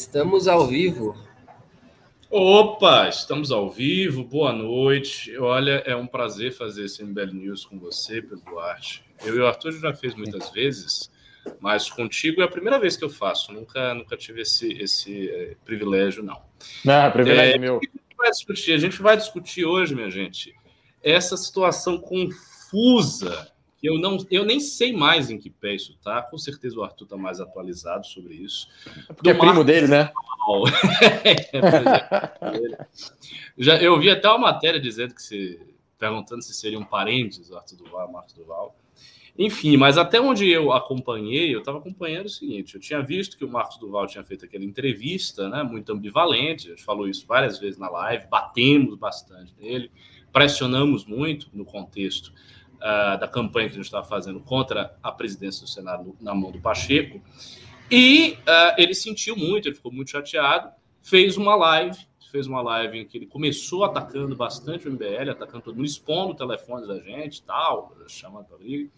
Estamos ao vivo. Opa, estamos ao vivo, boa noite. Olha, é um prazer fazer esse MBL News com você, Pedro Duarte. Eu e o Arthur já fez muitas vezes, mas contigo é a primeira vez que eu faço. Nunca, nunca tive esse, esse é, privilégio, não. Não, privilégio é, meu. A gente, vai discutir, a gente vai discutir hoje, minha gente, essa situação confusa eu não, eu nem sei mais em que pé isso tá. Com certeza o Arthur está mais atualizado sobre isso. É porque é primo dele, né? É, Já, eu vi até uma matéria dizendo que se perguntando se seriam parentes, Arthur Duval, Marcos Duval. Enfim, mas até onde eu acompanhei, eu estava acompanhando o seguinte: eu tinha visto que o Marcos Duval tinha feito aquela entrevista, né, muito ambivalente, a gente falou isso várias vezes na live, batemos bastante nele, pressionamos muito no contexto uh, da campanha que a gente estava fazendo contra a presidência do Senado na mão do Pacheco. E uh, ele sentiu muito, ele ficou muito chateado, fez uma live, fez uma live em que ele começou atacando bastante o MBL, atacando todo mundo, expondo telefones da gente tal, chamando para briga.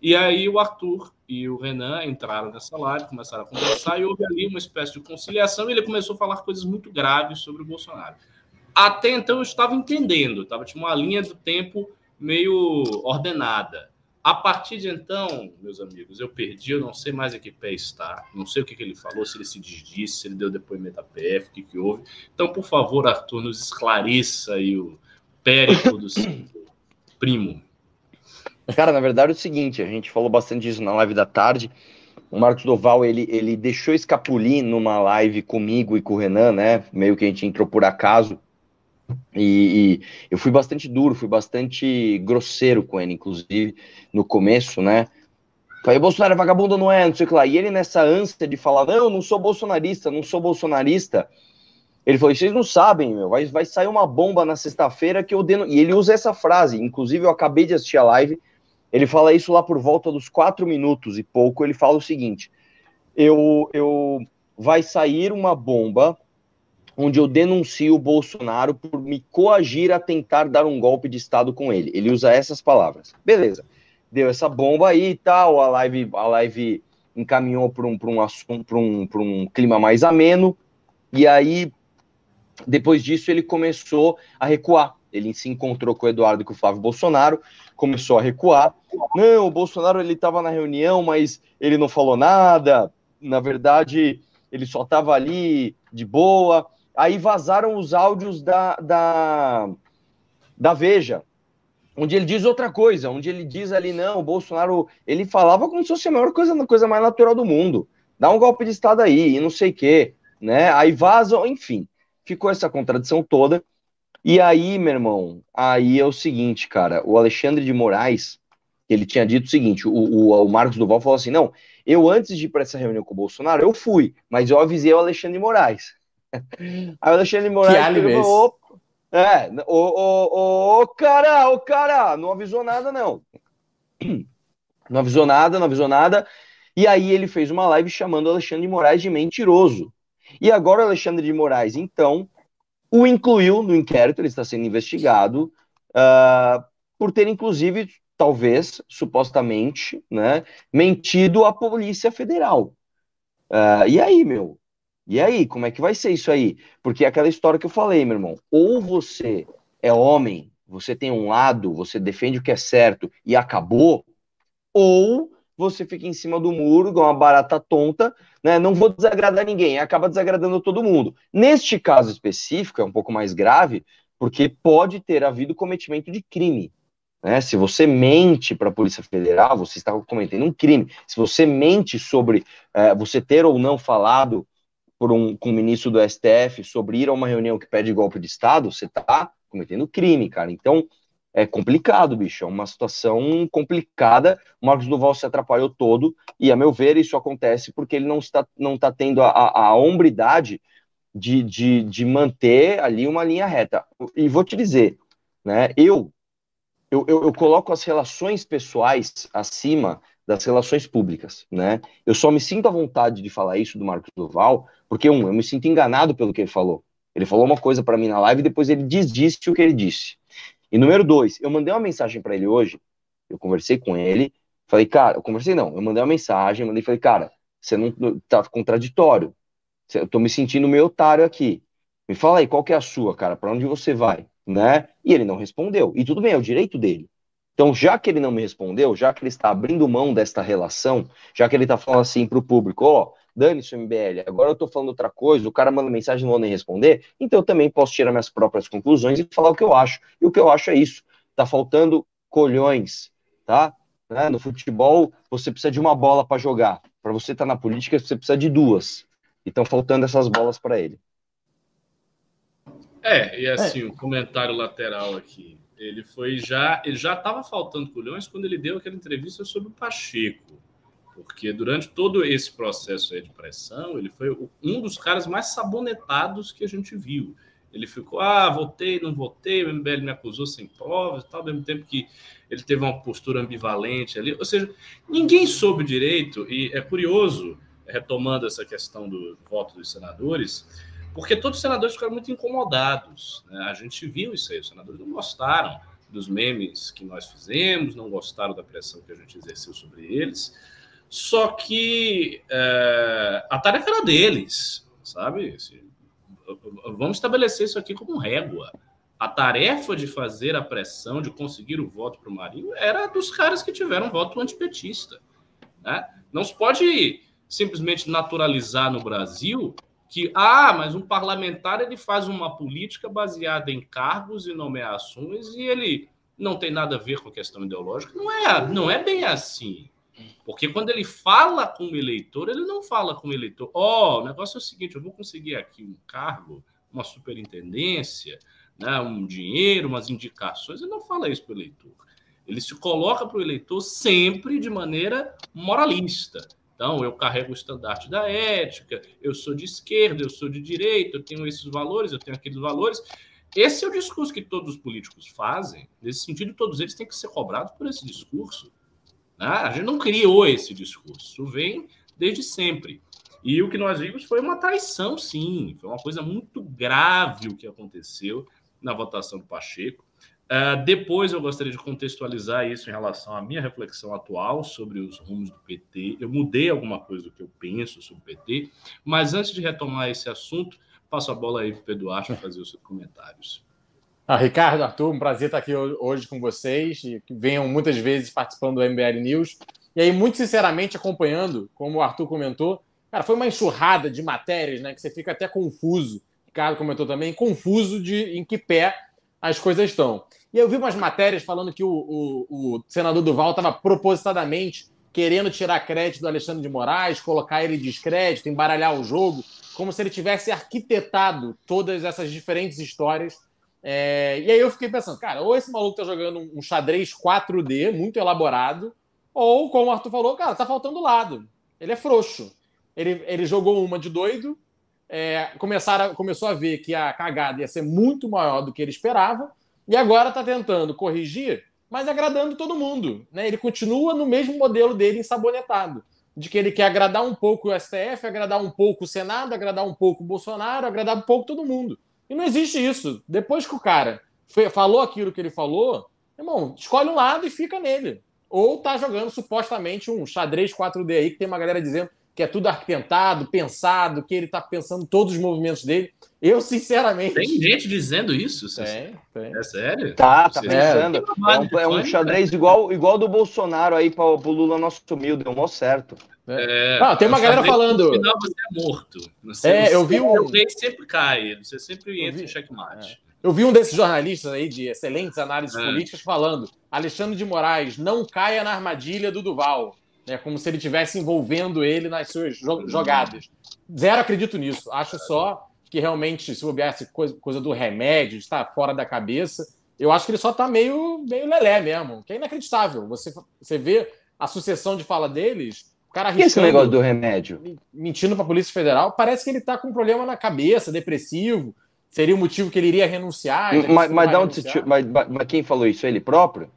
E aí o Arthur e o Renan entraram nessa live, começaram a conversar e houve ali uma espécie de conciliação e ele começou a falar coisas muito graves sobre o Bolsonaro. Até então eu estava entendendo, estava tinha uma linha do tempo meio ordenada. A partir de então, meus amigos, eu perdi, eu não sei mais em que pé está, não sei o que, que ele falou, se ele se desdisse, se ele deu depoimento à PF, o que, que houve. Então, por favor, Arthur, nos esclareça aí o périplo do seu primo. Cara, na verdade é o seguinte, a gente falou bastante disso na live da tarde, o Marcos Doval, ele, ele deixou escapulir numa live comigo e com o Renan, né, meio que a gente entrou por acaso, e, e, eu fui bastante duro, fui bastante grosseiro com ele, inclusive, no começo, né? Falei, Bolsonaro é vagabundo, não é? Não sei o que lá. E ele, nessa ânsia de falar, não, eu não sou bolsonarista, não sou bolsonarista, ele falou, vocês não sabem, meu, vai, vai sair uma bomba na sexta-feira que eu deno... E ele usa essa frase, inclusive eu acabei de assistir a live, ele fala isso lá por volta dos quatro minutos e pouco, ele fala o seguinte, eu, eu vai sair uma bomba onde eu denuncio o Bolsonaro por me coagir a tentar dar um golpe de Estado com ele. Ele usa essas palavras. Beleza. Deu essa bomba aí e tal, a live, a live encaminhou para um, um assunto, para um, um clima mais ameno, e aí, depois disso, ele começou a recuar. Ele se encontrou com o Eduardo e com o Flávio Bolsonaro, começou a recuar. Não, o Bolsonaro ele estava na reunião, mas ele não falou nada. Na verdade, ele só estava ali de boa. Aí vazaram os áudios da, da, da Veja, onde ele diz outra coisa, onde ele diz ali, não, o Bolsonaro, ele falava como se fosse a maior coisa, coisa mais natural do mundo. Dá um golpe de Estado aí, e não sei o quê, né? Aí vazam, enfim, ficou essa contradição toda. E aí, meu irmão, aí é o seguinte, cara, o Alexandre de Moraes, ele tinha dito o seguinte, o, o, o Marcos Duval falou assim, não, eu antes de ir para essa reunião com o Bolsonaro, eu fui, mas eu avisei o Alexandre de Moraes. Aí o Alexandre Moraes falou, é, o, o, o, cara, o cara, não avisou nada, não. Não avisou nada, não avisou nada. E aí ele fez uma live chamando o Alexandre de Moraes de mentiroso. E agora o Alexandre de Moraes, então, o incluiu no inquérito, ele está sendo investigado uh, por ter, inclusive, talvez, supostamente, né, mentido à Polícia Federal. Uh, e aí, meu? E aí, como é que vai ser isso aí? Porque é aquela história que eu falei, meu irmão. Ou você é homem, você tem um lado, você defende o que é certo e acabou, ou você fica em cima do muro, igual uma barata tonta, né? Não vou desagradar ninguém, acaba desagradando todo mundo. Neste caso específico, é um pouco mais grave, porque pode ter havido cometimento de crime. Né? Se você mente para a Polícia Federal, você está cometendo um crime. Se você mente sobre é, você ter ou não falado por um, com o ministro do STF sobre ir a uma reunião que pede golpe de Estado, você está cometendo crime, cara. Então, é complicado, bicho. É uma situação complicada. O Marcos Duval se atrapalhou todo, e a meu ver, isso acontece porque ele não está, não está tendo a, a, a hombridade de, de, de manter ali uma linha reta. E vou te dizer, né? Eu, eu, eu, eu coloco as relações pessoais acima das relações públicas, né? Eu só me sinto à vontade de falar isso do Marcos Duval, porque um, eu me sinto enganado pelo que ele falou. Ele falou uma coisa para mim na live e depois ele desdisse o que ele disse. E número dois, eu mandei uma mensagem para ele hoje, eu conversei com ele, falei, cara, eu conversei não, eu mandei uma mensagem, mandei, falei, cara, você não tá contraditório. Eu tô me sentindo meio otário aqui. Me fala aí, qual que é a sua, cara? Para onde você vai? Né? E ele não respondeu. E tudo bem, é o direito dele. Então, já que ele não me respondeu, já que ele está abrindo mão desta relação, já que ele está falando assim para o público, ó, oh, dane-se o MBL, agora eu estou falando outra coisa, o cara manda mensagem e não vou nem responder, então eu também posso tirar minhas próprias conclusões e falar o que eu acho. E o que eu acho é isso. Tá faltando colhões, tá? Né? No futebol, você precisa de uma bola para jogar. Para você estar tá na política, você precisa de duas. E estão faltando essas bolas para ele. É, e assim, o é. um comentário lateral aqui ele foi já, ele já estava faltando culhões quando ele deu aquela entrevista sobre o Pacheco, porque durante todo esse processo de pressão, ele foi um dos caras mais sabonetados que a gente viu. Ele ficou, ah, votei, não votei, o MBL me acusou sem provas tal, ao mesmo tempo que ele teve uma postura ambivalente ali. Ou seja, ninguém soube direito, e é curioso, retomando essa questão do voto dos senadores, porque todos os senadores ficaram muito incomodados. Né? A gente viu isso aí, os senadores não gostaram dos memes que nós fizemos, não gostaram da pressão que a gente exerceu sobre eles. Só que é, a tarefa era deles, sabe? Vamos estabelecer isso aqui como régua. A tarefa de fazer a pressão, de conseguir o voto para o Marinho, era dos caras que tiveram voto antipetista. Né? Não se pode simplesmente naturalizar no Brasil que ah, mas um parlamentar ele faz uma política baseada em cargos e nomeações e ele não tem nada a ver com questão ideológica. Não é, não é bem assim. Porque quando ele fala com o eleitor, ele não fala com o eleitor. Ó, oh, o negócio é o seguinte: eu vou conseguir aqui um cargo, uma superintendência, né, um dinheiro, umas indicações. Ele não fala isso para o eleitor. Ele se coloca para o eleitor sempre de maneira moralista. Então, eu carrego o estandarte da ética, eu sou de esquerda, eu sou de direita, eu tenho esses valores, eu tenho aqueles valores. Esse é o discurso que todos os políticos fazem. Nesse sentido, todos eles têm que ser cobrados por esse discurso. Né? A gente não criou esse discurso, isso vem desde sempre. E o que nós vimos foi uma traição, sim. Foi uma coisa muito grave o que aconteceu na votação do Pacheco. Uh, depois eu gostaria de contextualizar isso em relação à minha reflexão atual sobre os rumos do PT. Eu mudei alguma coisa do que eu penso sobre o PT, mas antes de retomar esse assunto, passo a bola aí para o para fazer os seus comentários. Ah, Ricardo, Arthur, um prazer estar aqui hoje com vocês e venham muitas vezes participando do MBL News. E aí, muito sinceramente, acompanhando, como o Arthur comentou, cara, foi uma enxurrada de matérias, né, que você fica até confuso. Ricardo comentou também, confuso de em que pé as coisas estão. E eu vi umas matérias falando que o, o, o senador Duval estava propositadamente querendo tirar crédito do Alexandre de Moraes, colocar ele descrédito, embaralhar o jogo, como se ele tivesse arquitetado todas essas diferentes histórias. É... E aí eu fiquei pensando, cara, ou esse maluco tá jogando um xadrez 4D muito elaborado, ou, como o Arthur falou, cara, tá faltando lado. Ele é frouxo. Ele, ele jogou uma de doido, é, começaram, começou a ver que a cagada ia ser muito maior do que ele esperava, e agora está tentando corrigir, mas agradando todo mundo. Né? Ele continua no mesmo modelo dele ensabonetado, de que ele quer agradar um pouco o STF, agradar um pouco o Senado, agradar um pouco o Bolsonaro, agradar um pouco todo mundo. E não existe isso. Depois que o cara falou aquilo que ele falou, irmão, escolhe um lado e fica nele. Ou tá jogando supostamente um xadrez 4D aí, que tem uma galera dizendo que é tudo arquitetado, pensado, que ele está pensando todos os movimentos dele. Eu, sinceramente. Tem gente dizendo isso? Tem, tem. É sério? Tá, tá pensando. É, é um, xadrez igual, igual do Bolsonaro aí para o Lula nosso sumiu, deu mó certo. É, ah, tem uma galera falando. No final você é morto. Você, é, eu vi um. Você sempre cai, você sempre entra vi... em checkmate. É. Eu vi um desses jornalistas aí de excelentes análises é. políticas falando: Alexandre de Moraes, não caia na armadilha do Duval né, como se ele estivesse envolvendo ele nas suas jogadas. Zero acredito nisso. Acho só que realmente, se houvesse coisa, coisa do remédio, está fora da cabeça, eu acho que ele só está meio, meio lelé mesmo, que é inacreditável. Você, você vê a sucessão de fala deles, o cara arriscando... esse negócio do remédio? Mentindo para a Polícia Federal, parece que ele está com um problema na cabeça, depressivo, seria o motivo que ele iria renunciar. Mas, mas, renunciar. Mas, mas, quem falou isso? Ele próprio?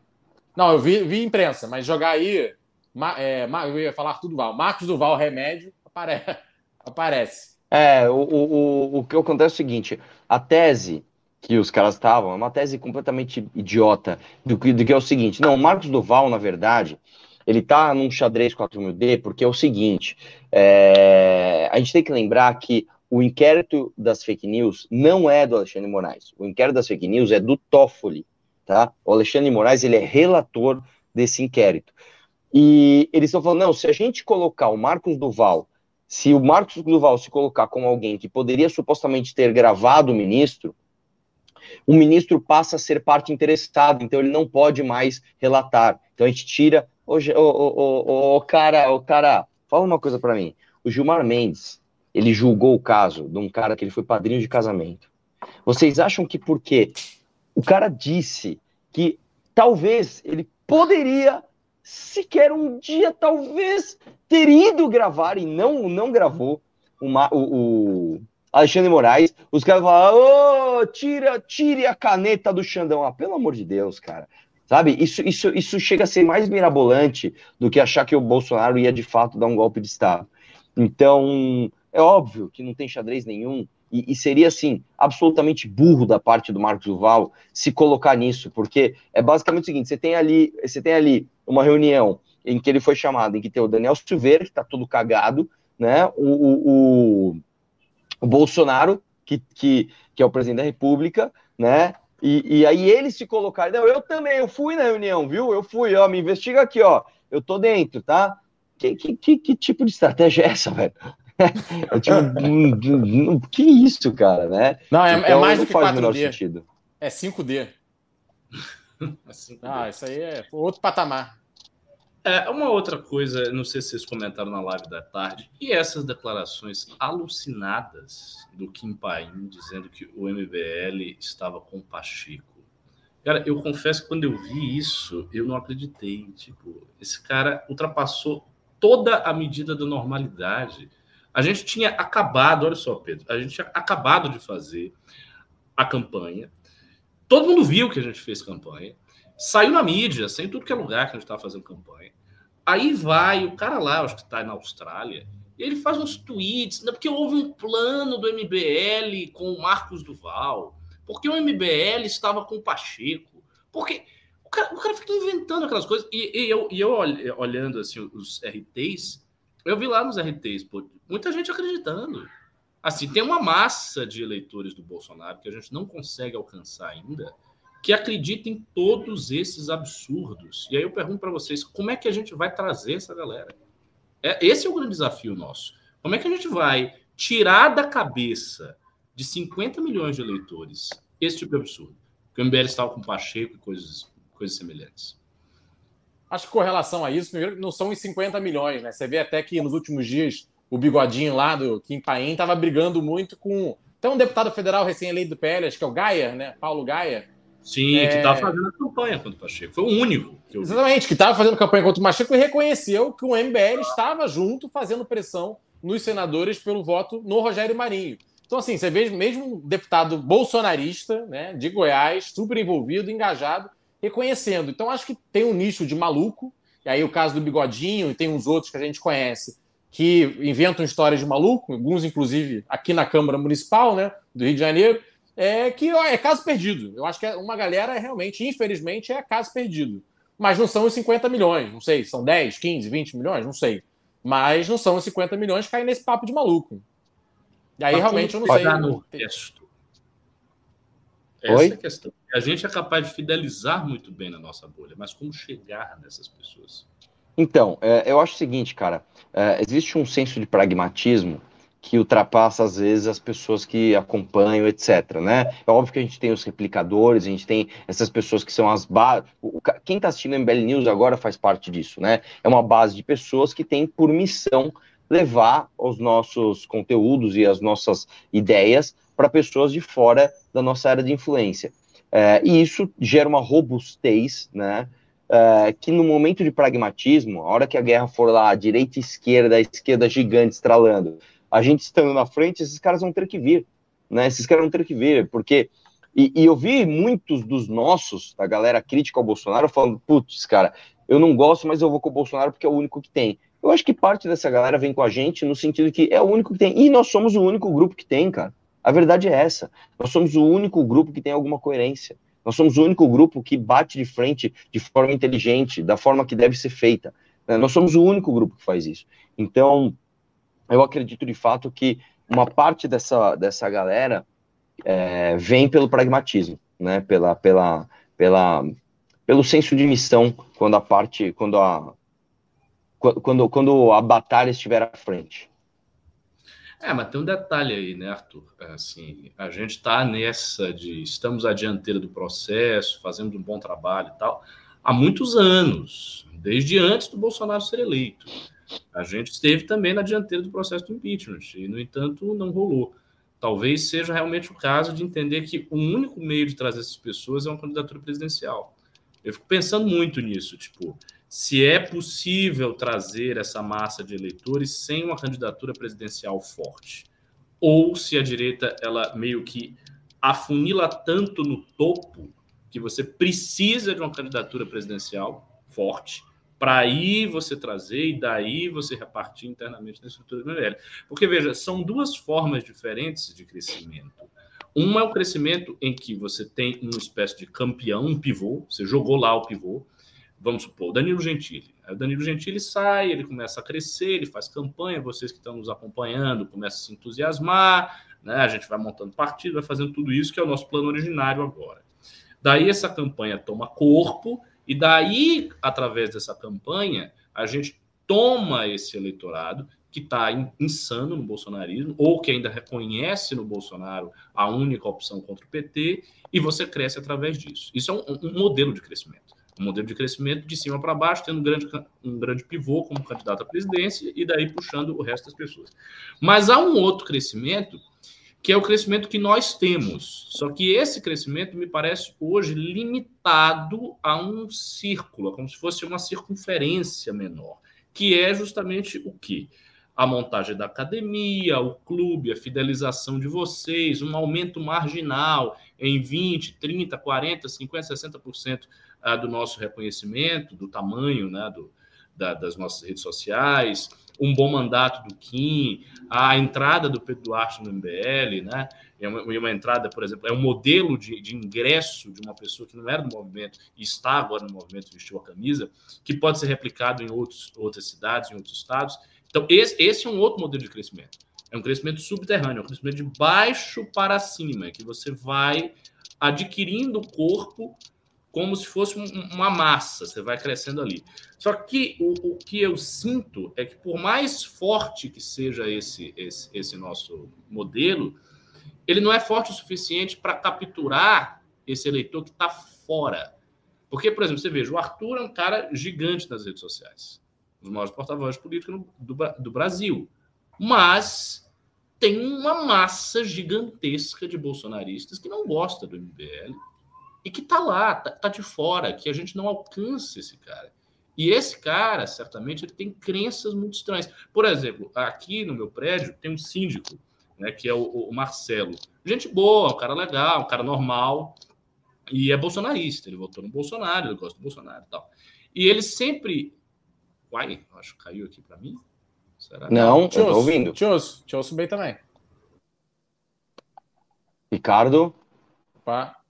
Não, eu vi, vi imprensa, mas jogar aí Ma, é, eu ia falar tudo Duval. Marcos Duval, remédio, apare, aparece. É, o, o, o que acontece é o seguinte: a tese que os caras estavam é uma tese completamente idiota do que, do que é o seguinte. Não, o Marcos Duval, na verdade, ele tá num xadrez 4000D porque é o seguinte: é, a gente tem que lembrar que o inquérito das fake news não é do Alexandre Moraes. O inquérito das fake news é do Toffoli, tá? O Alexandre Moraes, ele é relator desse inquérito. E eles estão falando, não, se a gente colocar o Marcos Duval, se o Marcos Duval se colocar como alguém que poderia supostamente ter gravado o ministro, o ministro passa a ser parte interessada, então ele não pode mais relatar. Então a gente tira. Ô, ô, ô, cara, o cara, fala uma coisa para mim. O Gilmar Mendes, ele julgou o caso de um cara que ele foi padrinho de casamento. Vocês acham que porque o cara disse que talvez ele poderia sequer um dia talvez ter ido gravar e não não gravou uma, o, o Alexandre Moraes, os caras falam, ô, oh, tira, tire a caneta do Xandão. Ah, pelo amor de Deus, cara. Sabe? Isso, isso, isso chega a ser mais mirabolante do que achar que o Bolsonaro ia de fato dar um golpe de Estado. Então, é óbvio que não tem xadrez nenhum, e, e, seria, assim, absolutamente burro da parte do Marcos Duval se colocar nisso, porque é basicamente o seguinte: você tem ali, você tem ali uma reunião em que ele foi chamado, em que tem o Daniel Silveira, que está todo cagado, né? O, o, o Bolsonaro, que, que, que é o presidente da República, né? E, e aí eles se colocaram. Não, eu também, eu fui na reunião, viu? Eu fui, ó, me investiga aqui, ó. Eu tô dentro, tá? Que, que, que, que tipo de estratégia é essa, velho? É tipo, que isso, cara, né? Não, é, é então, é mais do que 4D. É 5D. é 5D. Ah, isso aí é outro patamar. É, uma outra coisa, não sei se vocês comentaram na live da tarde, e essas declarações alucinadas do Kim Paim dizendo que o MBL estava com Pacheco. Cara, eu confesso que quando eu vi isso, eu não acreditei. Tipo, esse cara ultrapassou toda a medida da normalidade. A gente tinha acabado, olha só, Pedro, a gente tinha acabado de fazer a campanha. Todo mundo viu que a gente fez campanha. Saiu na mídia, sem tudo que é lugar que a gente estava fazendo campanha. Aí vai o cara lá, acho que está na Austrália, e ele faz uns tweets, porque houve um plano do MBL com o Marcos Duval, porque o MBL estava com o Pacheco, porque o cara, o cara fica inventando aquelas coisas. E, e eu, e eu olhando assim, os RTs, eu vi lá nos RTs, pô, muita gente acreditando. Assim, tem uma massa de eleitores do Bolsonaro que a gente não consegue alcançar ainda, que acredita em todos esses absurdos. E aí eu pergunto para vocês, como é que a gente vai trazer essa galera? É, esse é o grande desafio nosso. Como é que a gente vai tirar da cabeça de 50 milhões de eleitores esse tipo de absurdo? Que o MBL estava com Pacheco e coisas, coisas semelhantes. Acho que com relação a isso, primeiro, não são os 50 milhões, né? Você vê até que nos últimos dias o bigodinho lá do Kim Paim estava brigando muito com. Tem um deputado federal recém-eleito do PL, acho que é o Gaia, né? Paulo Gaia, Sim, é... que estava fazendo campanha contra o Pacheco. Foi o único. Que Exatamente, que estava fazendo campanha contra o Pacheco e reconheceu que o MBL estava junto fazendo pressão nos senadores pelo voto no Rogério Marinho. Então, assim, você vê mesmo um deputado bolsonarista, né, de Goiás, super envolvido, engajado, reconhecendo. Então, acho que tem um nicho de maluco, e aí o caso do Bigodinho, e tem uns outros que a gente conhece, que inventam histórias de maluco, alguns, inclusive, aqui na Câmara Municipal, né, do Rio de Janeiro, é que ó, é caso perdido. Eu acho que é uma galera realmente, infelizmente, é caso perdido. Mas não são os 50 milhões, não sei, são 10, 15, 20 milhões, não sei. Mas não são os 50 milhões que caem nesse papo de maluco. E aí Mas realmente eu não sei. No texto. Essa Oi? é a questão. A gente é capaz de fidelizar muito bem na nossa bolha, mas como chegar nessas pessoas? Então, é, eu acho o seguinte, cara, é, existe um senso de pragmatismo que ultrapassa às vezes as pessoas que acompanham, etc. Né? É óbvio que a gente tem os replicadores, a gente tem essas pessoas que são as bases. Quem está assistindo MBL News agora faz parte disso, né? É uma base de pessoas que tem por missão levar os nossos conteúdos e as nossas ideias para pessoas de fora da nossa área de influência. É, e isso gera uma robustez, né? É, que no momento de pragmatismo, a hora que a guerra for lá, direita e esquerda, a esquerda gigante estralando, a gente estando na frente, esses caras vão ter que vir, né? Esses caras vão ter que vir, porque. E, e eu vi muitos dos nossos, da galera crítica ao Bolsonaro, falando: putz, cara, eu não gosto, mas eu vou com o Bolsonaro porque é o único que tem. Eu acho que parte dessa galera vem com a gente no sentido que é o único que tem. E nós somos o único grupo que tem, cara. A verdade é essa. Nós somos o único grupo que tem alguma coerência. Nós somos o único grupo que bate de frente de forma inteligente, da forma que deve ser feita. Nós somos o único grupo que faz isso. Então, eu acredito de fato que uma parte dessa, dessa galera é, vem pelo pragmatismo, né? Pela, pela, pela, pelo senso de missão quando a parte, quando a, quando, quando a batalha estiver à frente. É, mas tem um detalhe aí, né, Arthur? Assim, a gente está nessa de estamos à dianteira do processo, fazendo um bom trabalho e tal, há muitos anos, desde antes do Bolsonaro ser eleito. A gente esteve também na dianteira do processo do impeachment e, no entanto, não rolou. Talvez seja realmente o caso de entender que o único meio de trazer essas pessoas é uma candidatura presidencial. Eu fico pensando muito nisso, tipo, se é possível trazer essa massa de eleitores sem uma candidatura presidencial forte, ou se a direita ela meio que afunila tanto no topo que você precisa de uma candidatura presidencial forte para aí você trazer e daí você repartir internamente na estrutura do MBL. Porque veja, são duas formas diferentes de crescimento. Uma é o crescimento em que você tem uma espécie de campeão, um pivô, você jogou lá o pivô, vamos supor, o Danilo Gentili. O Danilo Gentili sai, ele começa a crescer, ele faz campanha, vocês que estão nos acompanhando começam a se entusiasmar, né? a gente vai montando partido, vai fazendo tudo isso, que é o nosso plano originário agora. Daí essa campanha toma corpo, e daí, através dessa campanha, a gente toma esse eleitorado que está insano no bolsonarismo, ou que ainda reconhece no Bolsonaro a única opção contra o PT, e você cresce através disso. Isso é um, um modelo de crescimento um modelo de crescimento de cima para baixo, tendo um grande, um grande pivô como candidato à presidência e daí puxando o resto das pessoas. Mas há um outro crescimento que é o crescimento que nós temos. Só que esse crescimento me parece hoje limitado a um círculo, como se fosse uma circunferência menor, que é justamente o que? A montagem da academia, o clube, a fidelização de vocês, um aumento marginal em 20, 30, 40, 50, 60% ah, do nosso reconhecimento, do tamanho né, do, da, das nossas redes sociais, um bom mandato do Kim, a entrada do Pedro Duarte no MBL, né? É uma, uma entrada, por exemplo, é um modelo de, de, ingresso de uma pessoa que não era do movimento e está agora no movimento, vestiu a camisa, que pode ser replicado em outros, outras cidades, em outros estados. Então, esse, esse é um outro modelo de crescimento. É um crescimento subterrâneo, é um crescimento de baixo para cima, que você vai adquirindo corpo como se fosse uma massa, você vai crescendo ali. Só que o, o, que eu sinto é que, por mais forte que seja esse, esse, esse nosso modelo, ele não é forte o suficiente para capturar esse eleitor que está fora. Porque, por exemplo, você veja, o Arthur é um cara gigante nas redes sociais, um dos maiores porta-vozes políticos do, do Brasil. Mas tem uma massa gigantesca de bolsonaristas que não gosta do MBL e que tá lá, tá, tá, de fora, que a gente não alcança esse cara. E esse cara, certamente, ele tem crenças muito estranhas. Por exemplo, aqui no meu prédio tem um síndico, né, que é o, o Marcelo. Gente boa, um cara legal, um cara normal, e é bolsonarista. Ele votou no Bolsonaro, ele gosta do Bolsonaro e tal. E ele sempre. Uai, acho que caiu aqui para mim. Será? Não, te eu tô ouvindo. Te ouço, te ouço bem também. Ricardo. Opa.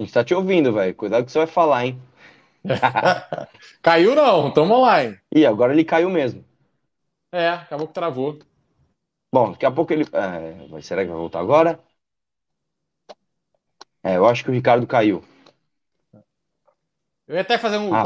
A gente tá te ouvindo, velho. Cuidado com que você vai falar, hein? caiu não, tamo online. Ih, agora ele caiu mesmo. É, acabou que travou. Bom, daqui a pouco ele. É, será que vai voltar agora? É, eu acho que o Ricardo caiu. Eu ia até fazer um. Ah.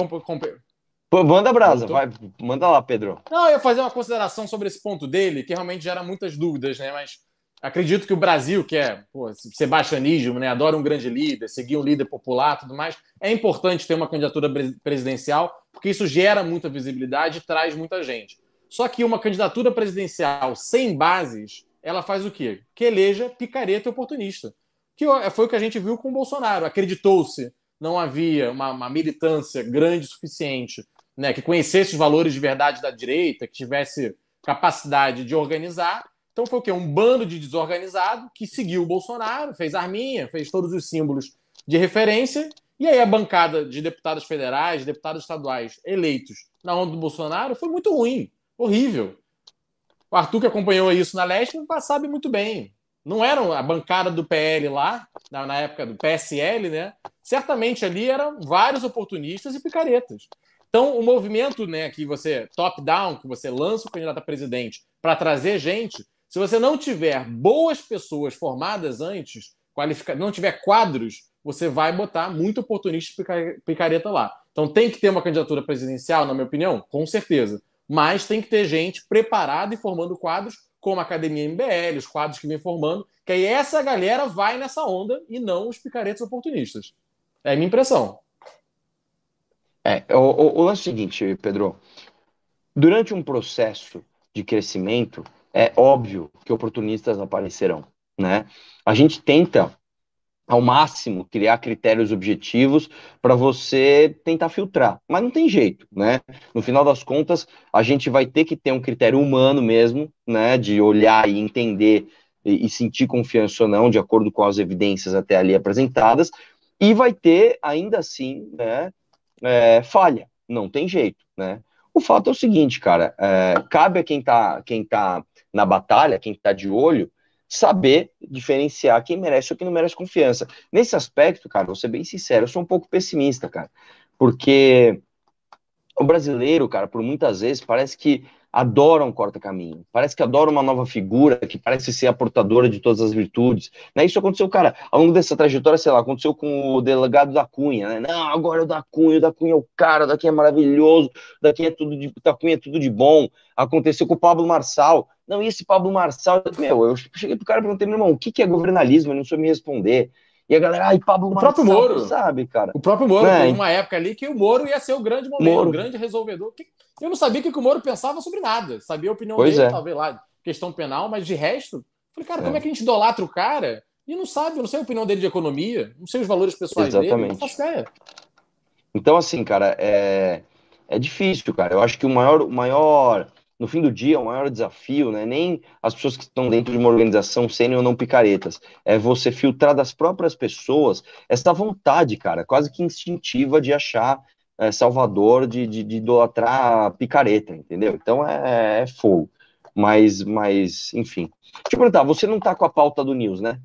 Pô, manda brasa, vai, manda lá, Pedro. Não, eu ia fazer uma consideração sobre esse ponto dele, que realmente gera muitas dúvidas, né? Mas Acredito que o Brasil, que é pô, sebastianismo, né, adora um grande líder, seguir um líder popular tudo mais, é importante ter uma candidatura presidencial, porque isso gera muita visibilidade e traz muita gente. Só que uma candidatura presidencial sem bases, ela faz o quê? Que eleja picareta e oportunista. Que foi o que a gente viu com o Bolsonaro. Acreditou-se, não havia uma, uma militância grande o suficiente, né, que conhecesse os valores de verdade da direita, que tivesse capacidade de organizar, então foi o quê? Um bando de desorganizado que seguiu o Bolsonaro, fez arminha, fez todos os símbolos de referência, e aí a bancada de deputados federais, de deputados estaduais eleitos na onda do Bolsonaro foi muito ruim, horrível. O Arthur, que acompanhou isso na Leste, sabe muito bem. Não era a bancada do PL lá, na, época do PSL, né? Certamente ali eram vários oportunistas e picaretas. Então, o movimento né, que você, top-down, que você lança o candidato a presidente para trazer gente, Se você não tiver boas pessoas formadas antes, qualifica... não tiver quadros, você vai botar muito oportunista picareta lá. Então tem que ter uma candidatura presidencial, na minha opinião? Com certeza. Mas tem que ter gente preparada e formando quadros, como a Academia MBL, os quadros que vem formando, que aí essa galera vai nessa onda e não os picaretas oportunistas. É a minha impressão. É, o, o, o lance é o seguinte, Pedro. Durante um processo de crescimento, é óbvio que oportunistas aparecerão, né? A gente tenta ao máximo criar critérios objetivos para você tentar filtrar, mas não tem jeito, né? No final das contas, a gente vai ter que ter um critério humano mesmo, né, de olhar e entender e, e sentir confiança ou não, de acordo com as evidências até ali apresentadas, e vai ter ainda assim, né, é, falha, não tem jeito, né? O fato é o seguinte, cara, é, cabe a quem tá, quem tá na batalha, quem tá de olho, saber diferenciar quem merece ou quem não merece confiança. Nesse aspecto, cara, vou ser bem sincero, eu sou um pouco pessimista, cara, porque o brasileiro, cara, por muitas vezes parece que adora um corta-caminho, parece que adora uma nova figura que parece ser a portadora de todas as virtudes. Né? Isso aconteceu, cara, ao longo dessa trajetória, sei lá, aconteceu com o delegado da Cunha, né? Não, agora é o da Cunha, o da Cunha é o cara, o da Cunha é maravilhoso, o da Cunha é tudo de, da Cunha é tudo de bom. Aconteceu com o Pablo Marçal. Não, e esse Pablo Marçal, meu, eu cheguei pro cara e perguntei, meu irmão, o que, que é governalismo? Ele não soube me responder. E a galera, ai, Pablo o Marçal, próprio Moro, sabe, cara? O próprio Moro, é. teve uma época ali que o Moro ia ser o grande momento, Moro. o grande resolvedor. Eu não sabia o que o Moro pensava sobre nada. Sabia a opinião pois dele, é. talvez lá, questão penal, mas de resto, falei, cara, é. como é que a gente idolatra o cara e não sabe, eu não sei a opinião dele de economia, não sei os valores pessoais Exatamente. dele, não faço ideia. Então, assim, cara, é, é difícil, cara. Eu acho que o maior, o maior no fim do dia, o maior desafio não é nem as pessoas que estão dentro de uma organização serem ou não picaretas, é você filtrar das próprias pessoas essa vontade, cara, quase que instintiva de achar é, Salvador, de, de, de, idolatrar picareta, entendeu? Então é, é fogo. Mas, mas, enfim. Deixa eu perguntar, você não tá com a pauta do News, né?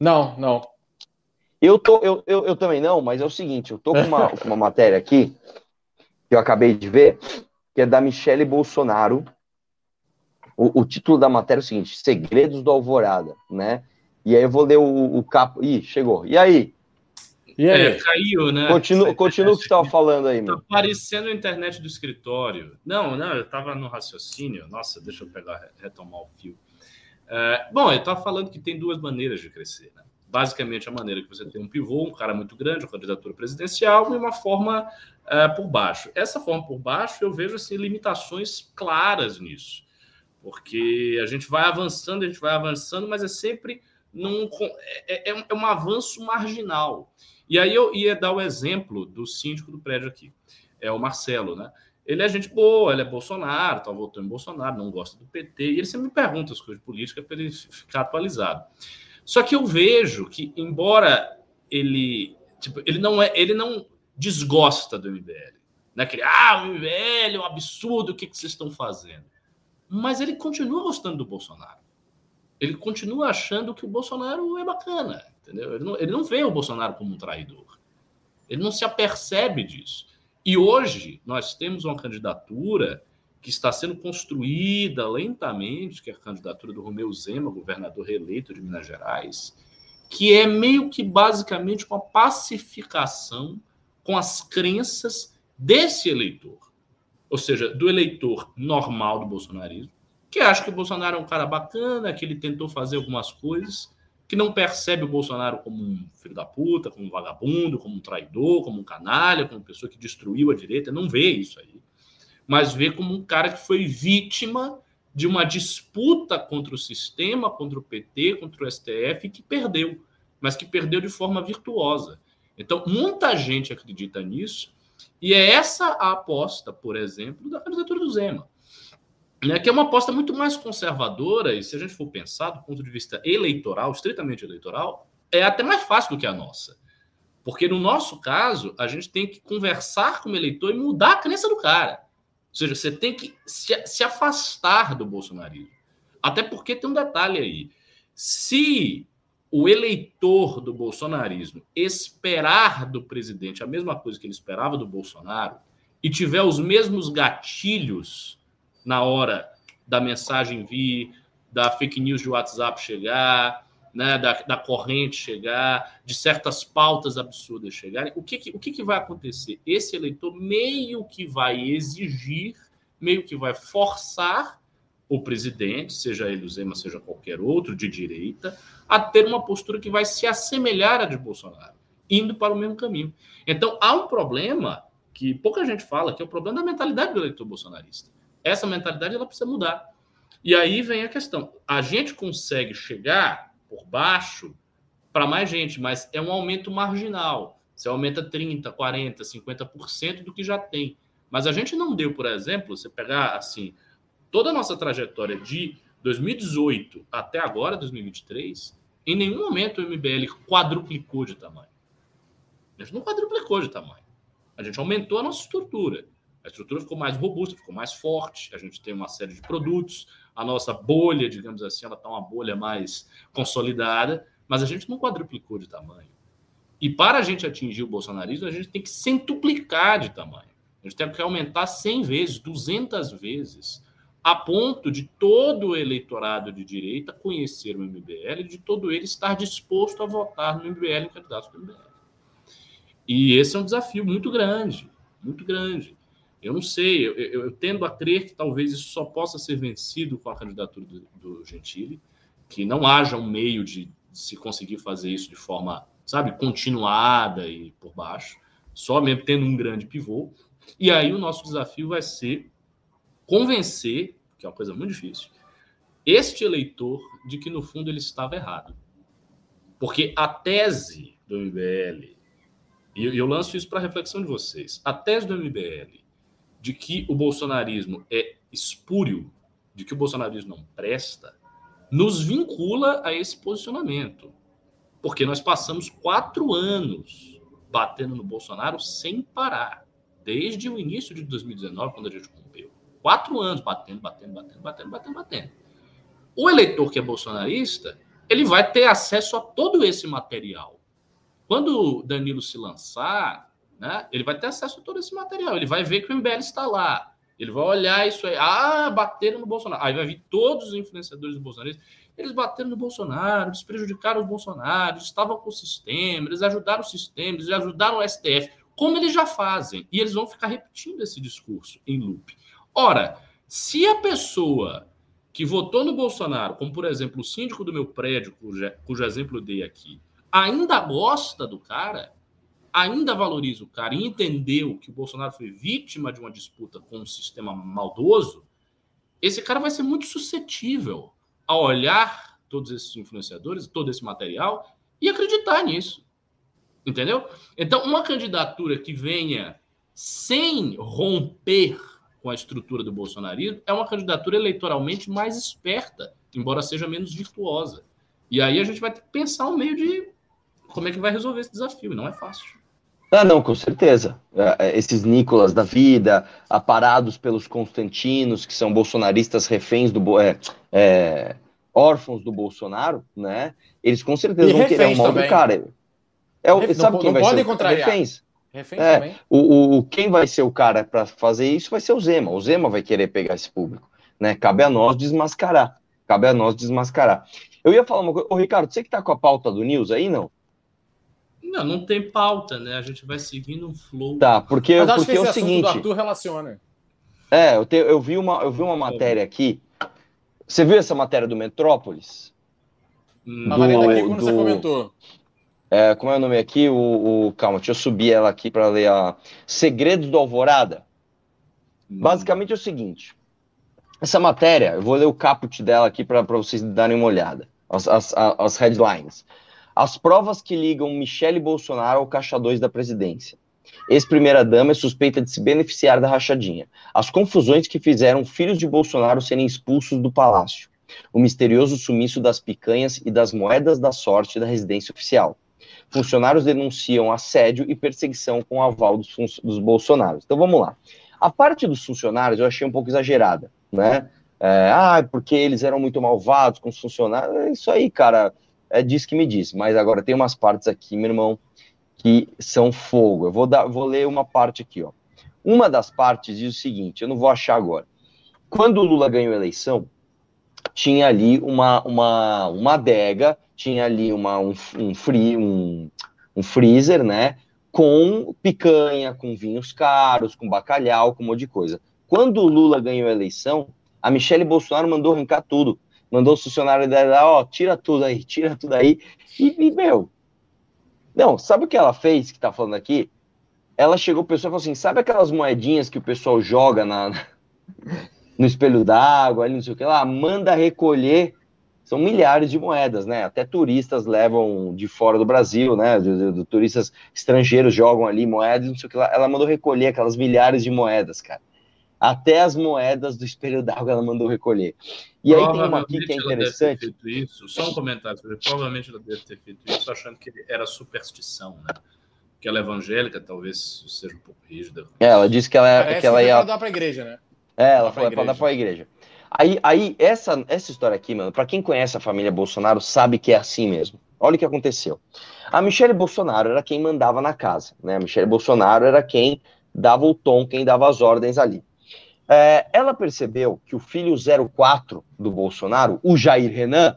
Não, não. Eu, tô, eu, eu, eu também não, mas é o seguinte, eu tô com uma, uma matéria aqui que eu acabei de ver, que é da Michele Bolsonaro. O, o, título da matéria é o seguinte: Segredos do Alvorada, né? E aí eu vou ler o, o capo. Ih, chegou. E aí? E aí? É, caiu, né? Continua, continua o que você estava falando aí, Tá aparecendo a internet do escritório. Não, não, eu estava no raciocínio. Nossa, deixa eu pegar, retomar o fio. É, bom, eu estava falando que tem duas maneiras de crescer, né? basicamente a maneira que você tem um pivô, um cara muito grande, uma candidatura presidencial e uma forma uh, por baixo. Essa forma por baixo eu vejo assim, limitações claras nisso, porque a gente vai avançando, a gente vai avançando, mas é sempre num, é, é, é um avanço marginal. E aí eu ia dar o exemplo do síndico do prédio aqui, é o Marcelo, né? Ele é gente boa, ele é Bolsonaro, tá votando em Bolsonaro, não gosta do PT, e ele sempre me pergunta as coisas de política para ele ficar atualizado. Só que eu vejo que, embora ele, tipo, ele não é, ele não desgosta do MBL, né? Que, ah, o MBL é um absurdo, o que, que vocês estão fazendo? Mas ele continua gostando do Bolsonaro. Ele continua achando que o Bolsonaro é bacana, entendeu? Ele não, ele não vê o Bolsonaro como um traidor. Ele não se apercebe disso. E hoje nós temos uma candidatura que está sendo construída lentamente, que é a candidatura do Romeu Zema, governador reeleito de Minas Gerais, que é meio que basicamente uma pacificação com as crenças desse eleitor. Ou seja, do eleitor normal do bolsonarismo, que acha que o Bolsonaro é um cara bacana, que ele tentou fazer algumas coisas, que não percebe o Bolsonaro como um filho da puta, como um vagabundo, como um traidor, como um canalha, como uma pessoa que destruiu a direita, não vê isso aí mas vê como um cara que foi vítima de uma disputa contra o sistema, contra o PT, contra o STF, que perdeu, mas que perdeu de forma virtuosa. Então, muita gente acredita nisso, e é essa a aposta, por exemplo, da candidatura do Zema, né, que é uma aposta muito mais conservadora, e se a gente for pensar do ponto de vista eleitoral, estritamente eleitoral, é até mais fácil do que a nossa. Porque no nosso caso, a gente tem que conversar com o eleitor e mudar a crença do cara. Ou seja, você tem que se, se afastar do bolsonarismo. Até porque tem um detalhe aí. Se o eleitor do bolsonarismo esperar do presidente a mesma coisa que ele esperava do Bolsonaro e tiver os mesmos gatilhos na hora da mensagem vir, da fake news de WhatsApp chegar, né, da, da corrente chegar, de certas pautas absurdas chegarem, o que, que o que, que vai acontecer? Esse eleitor meio que vai exigir, meio que vai forçar o presidente, seja ele o Zema, seja qualquer outro de direita, a ter uma postura que vai se assemelhar à de Bolsonaro, indo para o mesmo caminho. Então, há um problema que pouca gente fala, que é o problema da mentalidade do eleitor bolsonarista. Essa mentalidade ela precisa mudar. E aí vem a questão: a gente consegue chegar por baixo para mais gente, mas é um aumento marginal. Você aumenta 30, 40, 50% do que já tem. Mas a gente não deu, por exemplo, você pegar assim, toda a nossa trajetória de 2018 até agora, 2023, em nenhum momento o MBL quadruplicou de tamanho. A gente não quadruplicou de tamanho. A gente aumentou a nossa estrutura. A estrutura ficou mais robusta, ficou mais forte. A gente tem uma série de produtos. A nossa bolha, digamos assim, ela está uma bolha mais consolidada, mas a gente não quadruplicou de tamanho. E para a gente atingir o bolsonarismo, a gente tem que centuplicar de tamanho. A gente tem que aumentar 100 vezes, 200 vezes a ponto de todo o eleitorado de direita conhecer o MBL e de todo ele estar disposto a votar no MBL, em candidato do MBL. E esse é um desafio muito grande, muito grande. Eu não sei, eu, eu, eu, tendo a crer que talvez isso só possa ser vencido com a candidatura do, do Gentili, que não haja um meio de, de se conseguir fazer isso de forma, sabe, continuada e por baixo, só mesmo tendo um grande pivô. E aí o nosso desafio vai ser convencer, que é uma coisa muito difícil, este eleitor de que, no fundo, ele estava errado. Porque a tese do MBL, e eu lanço isso para reflexão de vocês, a tese do MBL de que o bolsonarismo é espúrio, de que o bolsonarismo não presta, nos vincula a esse posicionamento. Porque nós passamos quatro anos batendo no Bolsonaro sem parar, desde o início de 2019, quando a gente Quatro anos batendo, batendo, batendo, batendo, batendo, batendo. O eleitor que é bolsonarista, ele vai ter acesso a todo esse material. Quando Danilo se lançar, né, ele vai ter acesso a todo esse material. Ele vai ver que o MBL está lá. Ele vai olhar isso aí. Ah, bateram no Bolsonaro. Aí vai vir todos os influenciadores do Bolsonaro. Eles bateram no Bolsonaro, eles prejudicaram o Bolsonaro, estavam com o sistema, eles ajudaram o sistema, eles ajudaram o STF, como eles já fazem. E eles vão ficar repetindo esse discurso em loop. Ora, se a pessoa que votou no Bolsonaro, como por exemplo o síndico do meu prédio, cujo, cujo exemplo eu dei aqui, ainda gosta do cara, ainda valoriza o cara e entendeu que o Bolsonaro foi vítima de uma disputa com um sistema maldoso, esse cara vai ser muito suscetível a olhar todos esses influenciadores, todo esse material e acreditar nisso. Entendeu? Então, uma candidatura que venha sem romper com a estrutura do bolsonarismo, é uma candidatura eleitoralmente mais esperta, embora seja menos virtuosa. E aí a gente vai ter que pensar um meio de como é que vai resolver esse desafio, não é fácil. Ah, não, com certeza. É, é, esses Nicolas da vida, aparados pelos Constantinos, que são bolsonaristas reféns do. É, é, órfãos do Bolsonaro, né? Eles com certeza e vão querer um mal do cara. É, o, sabe não, quem não vai ser? Contrariar. Reféns. Refém é, também. O, o, quem vai ser o cara para fazer isso vai ser o Zema. O Zema vai querer pegar esse público. Né? Cabe a nós desmascarar. Cabe a nós desmascarar. Eu ia falar uma coisa. Ô, Ricardo, você que tá com a pauta do News aí, não? Não, não tem pauta, né? A gente vai seguindo um flow. Tá, porque, Mas acho porque que esse é o seguinte. Do Arthur relaciona. É, eu, te, eu, vi uma, eu vi uma matéria aqui. Você viu essa matéria do Metrópolis? Hum. Do, aqui quando do... você comentou. É, como é o nome aqui? O, o, calma, deixa eu subir ela aqui para ler a Segredos do Alvorada. Hum. Basicamente é o seguinte: essa matéria, eu vou ler o caput dela aqui para vocês darem uma olhada. As, as, as headlines. As provas que ligam Michele Bolsonaro ao caixa 2 da presidência. Ex-primeira-dama é suspeita de se beneficiar da rachadinha. As confusões que fizeram filhos de Bolsonaro serem expulsos do palácio. O misterioso sumiço das picanhas e das moedas da sorte da residência oficial. Funcionários denunciam assédio e perseguição com o aval dos, dos Bolsonaros. Então vamos lá. A parte dos funcionários eu achei um pouco exagerada, né? É, ah, porque eles eram muito malvados com os funcionários. É isso aí, cara, é disso que me diz. Mas agora tem umas partes aqui, meu irmão, que são fogo. Eu vou, dar, vou ler uma parte aqui, ó. Uma das partes diz o seguinte: eu não vou achar agora. Quando o Lula ganhou a eleição, tinha ali uma, uma, uma adega, tinha ali uma, um, um, free, um, um freezer, né? Com picanha, com vinhos caros, com bacalhau, com um monte de coisa. Quando o Lula ganhou a eleição, a Michelle Bolsonaro mandou arrancar tudo. Mandou o funcionário dela, ó, tira tudo aí, tira tudo aí. E, e, meu, não, sabe o que ela fez, que tá falando aqui? Ela chegou, o pessoal falou assim, sabe aquelas moedinhas que o pessoal joga na, no espelho d'água, ali não sei o que lá, manda recolher, são milhares de moedas, né? Até turistas levam de fora do Brasil, né? Turistas estrangeiros jogam ali moedas, não sei o que lá. Ela mandou recolher aquelas milhares de moedas, cara. Até as moedas do espelho d'água ela mandou recolher. E aí tem uma aqui que é interessante. Isso. Só um comentário, provavelmente ela deve ter feito isso achando que era superstição, né? Que ela é evangélica, talvez seja um pouco rígida. É, ela disse que ela, é, que ela ia. dar para a igreja, né? É, ela falou para dar para a igreja. Aí, aí essa, essa história aqui, mano, para quem conhece a família Bolsonaro, sabe que é assim mesmo. Olha o que aconteceu. A Michelle Bolsonaro era quem mandava na casa, né? A Michelle Bolsonaro era quem dava o tom, quem dava as ordens ali. É, ela percebeu que o filho 04 do Bolsonaro, o Jair Renan,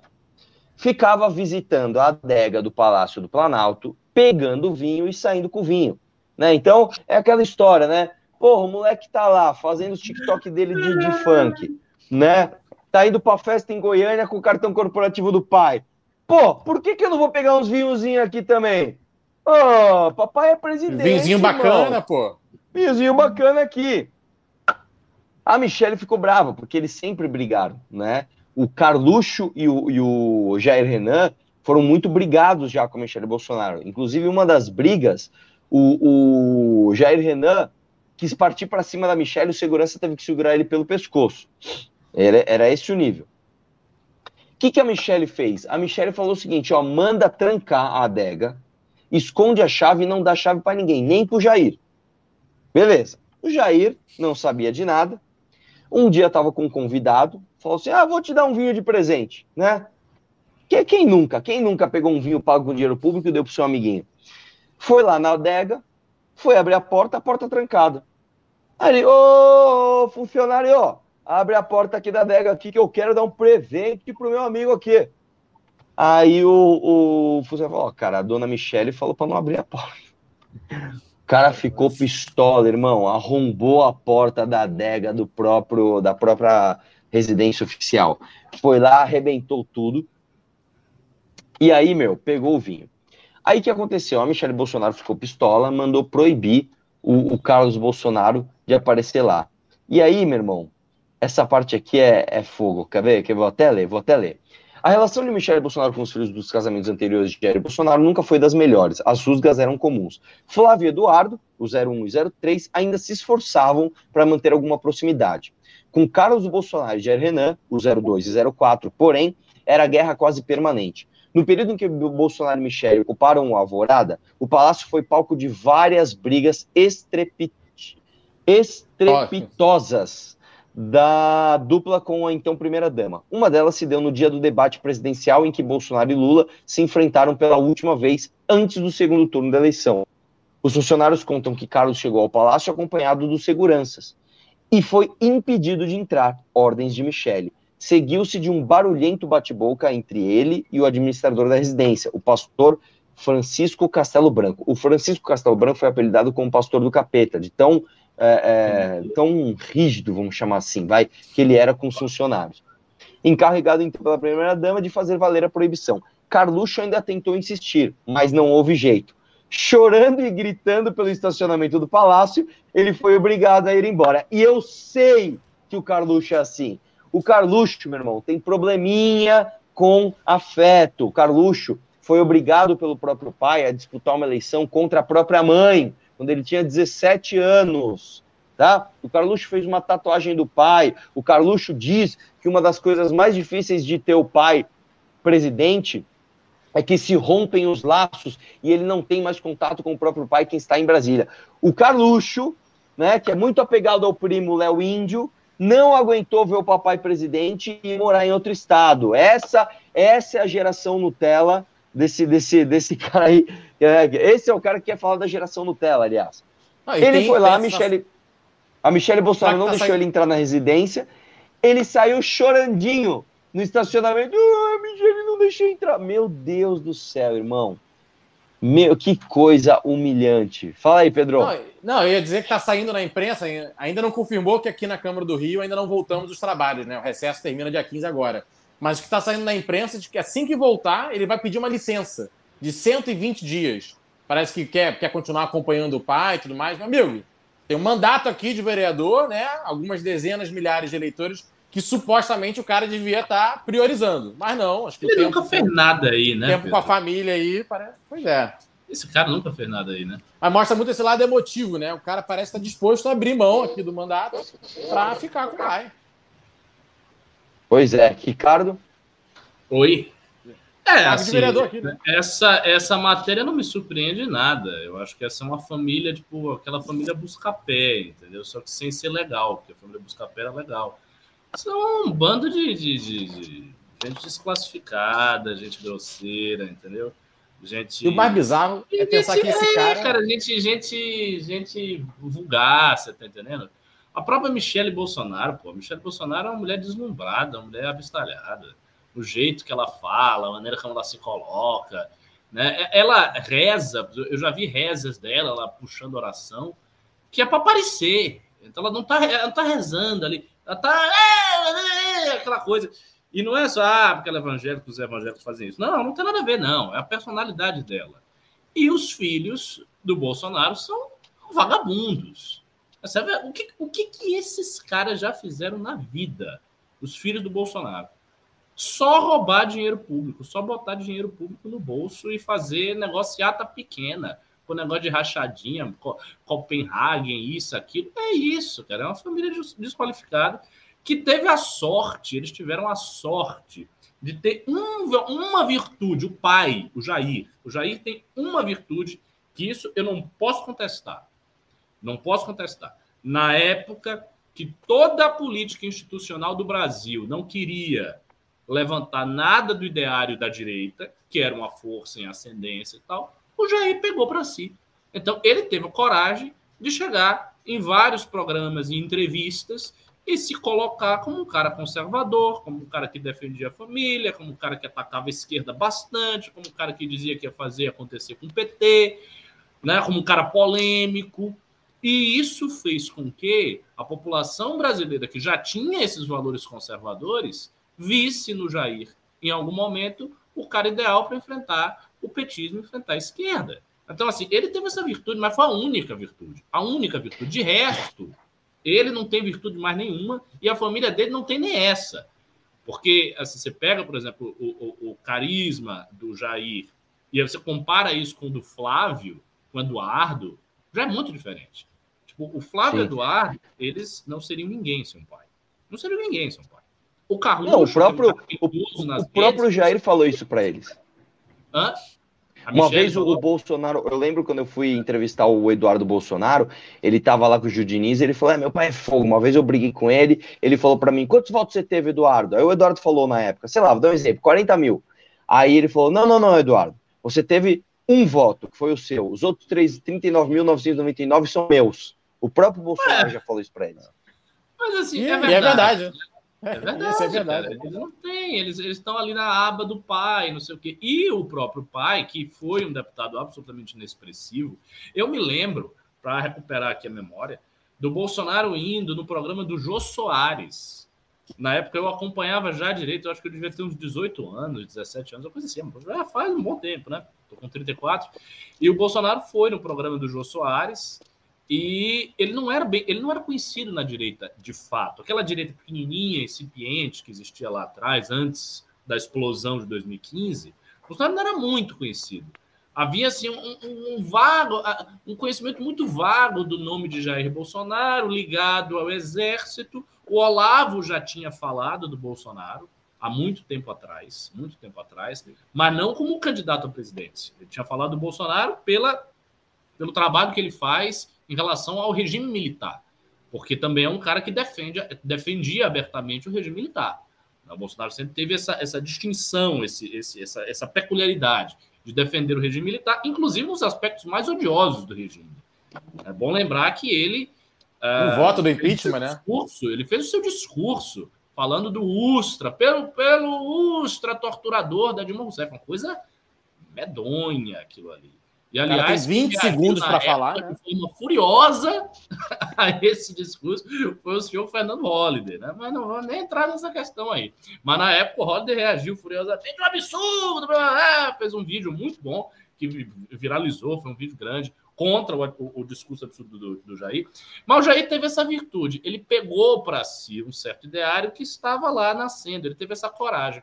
ficava visitando a adega do Palácio do Planalto, pegando vinho e saindo com vinho. Né? Então, é aquela história, né? Porra, o moleque tá lá fazendo os TikTok dele de, de funk, né? Tá indo pra festa em Goiânia com o cartão corporativo do pai. Pô, por que, que eu não vou pegar uns vinhozinhos aqui também? Ô, oh, papai é presidente. Vinhozinho bacana, pô. Vinhozinho bacana aqui. A Michelle ficou brava, porque eles sempre brigaram, né? O Carluxo e o, e o Jair Renan foram muito brigados já com a Michelle Bolsonaro. Inclusive, uma das brigas, o, o Jair Renan quis partir para cima da Michelle, o segurança teve que segurar ele pelo pescoço. Era, era esse o nível. O que, que a Michelle fez? A Michelle falou o seguinte: ó, manda trancar a adega, esconde a chave e não dá chave para ninguém, nem pro Jair. Beleza. O Jair não sabia de nada, um dia estava com um convidado, falou assim: Ah, vou te dar um vinho de presente, né? Que, quem nunca? Quem nunca pegou um vinho pago com dinheiro público e deu pro seu amiguinho? Foi lá na adega, foi abrir a porta, a porta trancada. Aí ele, ô, funcionário, ó, abre a porta aqui da adega aqui que eu quero dar um presente pro meu amigo aqui. Aí o, o funcionário falou, ó, cara, a dona Michele falou para não abrir a porta. O cara ficou pistola, irmão, arrombou a porta da adega do próprio da própria residência oficial. Foi lá, arrebentou tudo. E aí, meu, pegou o vinho. Aí que aconteceu? A Michelle Bolsonaro ficou pistola, mandou proibir o, o, Carlos Bolsonaro de aparecer lá. E aí, meu irmão, essa parte aqui é, é fogo. Quer ver? Quer ver? Vou até ler, vou até ler. A relação de Michele Bolsonaro com os filhos dos casamentos anteriores de Jair Bolsonaro nunca foi das melhores. As rusgas eram comuns. Flávio Eduardo, o 01 e 03, ainda se esforçavam para manter alguma proximidade. Com Carlos Bolsonaro e Jair Renan, o 02 e 04, porém, era guerra quase permanente. No período em que Bolsonaro e Michele ocuparam o Alvorada, o palácio foi palco de várias brigas estrepit... estrepitosas da dupla com a então primeira-dama. Uma delas se deu no dia do debate presidencial em que Bolsonaro e Lula se enfrentaram pela última vez antes do segundo turno da eleição. Os funcionários contam que Carlos chegou ao palácio acompanhado dos seguranças e foi impedido de entrar, ordens de Michele. Seguiu-se de um barulhento bate-boca entre ele e o administrador da residência, o pastor Francisco Castelo Branco. O Francisco Castelo Branco foi apelidado como pastor do capeta, de tão é, é, tão rígido, vamos chamar assim, vai, que ele era com os funcionários. Encarregado então pela primeira-dama de fazer valer a proibição. Carluxo ainda tentou insistir, mas não houve jeito. Chorando e gritando pelo estacionamento do palácio, ele foi obrigado a ir embora. E eu sei que o Carluxo é assim. O Carluxo, meu irmão, tem probleminha com afeto. O Carluxo foi obrigado pelo próprio pai a disputar uma eleição contra a própria mãe quando ele tinha 17 anos. Tá? O Carluxo fez uma tatuagem do pai. O Carluxo diz que uma das coisas mais difíceis de ter o pai presidente é que se rompem os laços e ele não tem mais contato com o próprio pai que está em Brasília. O Carluxo, né, que é muito apegado ao primo Léo Índio, não aguentou ver o papai presidente e morar em outro estado. Essa, essa é a geração Nutella desse, desse, desse cara aí. É, esse é o cara que quer falar da geração Nutella, aliás. Ah, ele tem, foi lá, a Michele, a Michele Bolsonaro não tá deixou saindo... ele entrar na residência. Ele saiu chorandinho no estacionamento. Ah, Michele não deixou entrar. Meu Deus do céu, irmão. Meu, que coisa humilhante. Fala aí, Pedro. Não, não, eu ia dizer que está saindo na imprensa, ainda não confirmou que aqui na Câmara do Rio ainda não voltamos os trabalhos, né? O recesso termina dia 15 agora. Mas o que está saindo na imprensa é de que assim que voltar, ele vai pedir uma licença de 120 dias. Parece que quer, quer continuar acompanhando o pai e tudo mais. Meu amigo, tem um mandato aqui de vereador, né? Algumas dezenas, milhares de eleitores que supostamente o cara devia estar tá priorizando. Mas não, acho que Ele nunca fez nada aí, né? Tempo Pedro? com a família aí, parece. Pois é. Esse cara nunca fez nada aí, né? Mas mostra muito esse lado emotivo, né? O cara parece estar disposto a abrir mão aqui do mandato para ficar com o pai. Pois é, Ricardo. Oi. É, assim, aqui, né? essa, essa matéria não me surpreende nada. Eu acho que essa é uma família, tipo, aquela família busca-pé, entendeu? Só que sem ser legal, porque a família busca-pé era legal. São um bando de, de, de, de gente desclassificada, gente grosseira, entendeu? Gente... E o mais bizarro é pensar gente, que esse cara... É, cara, gente, gente, gente vulgar, você tá entendendo? A própria Michelle Bolsonaro, pô, Michelle Bolsonaro é uma mulher deslumbrada, uma mulher abestalhada o jeito que ela fala, a maneira como ela se coloca. Né? Ela reza, eu já vi rezas dela, ela puxando oração, que é para aparecer. Então ela não está ela não tá rezando ali, ela está é, é, aquela coisa. E não é só ah, porque ela é evangélica, os evangélicos fazem isso. Não, não tem nada a ver, não. É a personalidade dela. E os filhos do Bolsonaro são vagabundos. O que, o que, que esses caras já fizeram na vida? Os filhos do Bolsonaro só roubar dinheiro público, só botar dinheiro público no bolso e fazer negociata pequena, com negócio de rachadinha, Copenhagen, isso, aquilo. É isso, cara. É uma família desqualificada que teve a sorte, eles tiveram a sorte de ter um, uma virtude, o pai, o Jair. O Jair tem uma virtude que isso eu não posso contestar. Não posso contestar. Na época que toda a política institucional do Brasil não queria levantar nada do ideário da direita, que era uma força em ascendência e tal, o Jair pegou para si. Então, ele teve a coragem de chegar em vários programas e entrevistas e se colocar como um cara conservador, como um cara que defendia a família, como um cara que atacava a esquerda bastante, como um cara que dizia que ia fazer acontecer com o PT, né, como um cara polêmico. E isso fez com que a população brasileira, que já tinha esses valores conservadores, visse no Jair, em algum momento, o cara ideal para enfrentar o petismo, enfrentar a esquerda. Então, assim, ele teve essa virtude, mas foi a única virtude. A única virtude. De resto, ele não tem virtude mais nenhuma e a família dele não tem nem essa. Porque, assim, você pega, por exemplo, o, o, o carisma do Jair e você compara isso com o do Flávio, com o Eduardo, já é muito diferente. Tipo, o Flávio e o Eduardo, eles não seriam ninguém sem um pai. Não seriam ninguém sem um pai. O Carluxo. Não, o próprio, o, o próprio Jair falou isso para eles. Hã? Uma vez o, o, Bolsonaro, eu lembro quando eu fui entrevistar o Eduardo Bolsonaro, ele tava lá com o Judiniz, ele falou: é, meu pai é fogo. Uma vez eu briguei com ele, ele falou para mim: quantos votos você teve, Eduardo? Aí o Eduardo falou na época, sei lá, vou dar um exemplo, 40 mil. Aí ele falou: não, não, não, Eduardo, você teve um voto, que foi o seu, os outros 39.999 são meus. O próprio Bolsonaro é. já falou isso para eles. Mas assim, e, é verdade. E é verdade. É verdade. Isso é verdade. Eles não têm, eles, eles estão ali na aba do pai, não sei o quê. E o próprio pai, que foi um deputado absolutamente inexpressivo, eu me lembro, para recuperar aqui a memória, do Bolsonaro indo no programa do Jô Soares. Na época eu acompanhava já direito, eu acho que eu devia ter uns 18 anos, 17 anos, uma coisa assim, já faz um bom tempo, né? Tô com 34. E o Bolsonaro foi no programa do Jô Soares e ele não era bem, ele não era conhecido na direita de fato. Aquela direita pequenininha, incipiente que existia lá atrás, antes da explosão de 2015, Bolsonaro não era muito conhecido. Havia assim um, um, vago, um conhecimento muito vago do nome de Jair Bolsonaro ligado ao exército. O Olavo já tinha falado do Bolsonaro há muito tempo atrás, muito tempo atrás, mas não como candidato à presidência. Ele tinha falado do Bolsonaro pela, pelo trabalho que ele faz em relação ao regime militar, porque também é um cara que defende, defendia abertamente o regime militar. O Bolsonaro sempre teve essa, essa distinção, esse, esse, essa, essa peculiaridade de defender o regime militar, inclusive nos aspectos mais odiosos do regime. É bom lembrar que ele. O uh, voto do impeachment, né? Discurso, ele fez o seu discurso falando do Ustra, pelo, pelo Ustra torturador da Dilma Rousseff. Uma coisa medonha aquilo ali. E, aliás, tem 20 segundos para falar. Né? Foi uma furiosa a esse discurso foi o senhor Fernando Holliday, né? Mas não vou nem entrar nessa questão aí. Mas na época o Holliday reagiu furiosamente, um absurdo, fez um vídeo muito bom que viralizou, foi um vídeo grande contra o, o, o discurso absurdo do, do, Jair. Mas o Jair teve essa virtude, ele pegou para si um certo ideário que estava lá nascendo, ele teve essa coragem.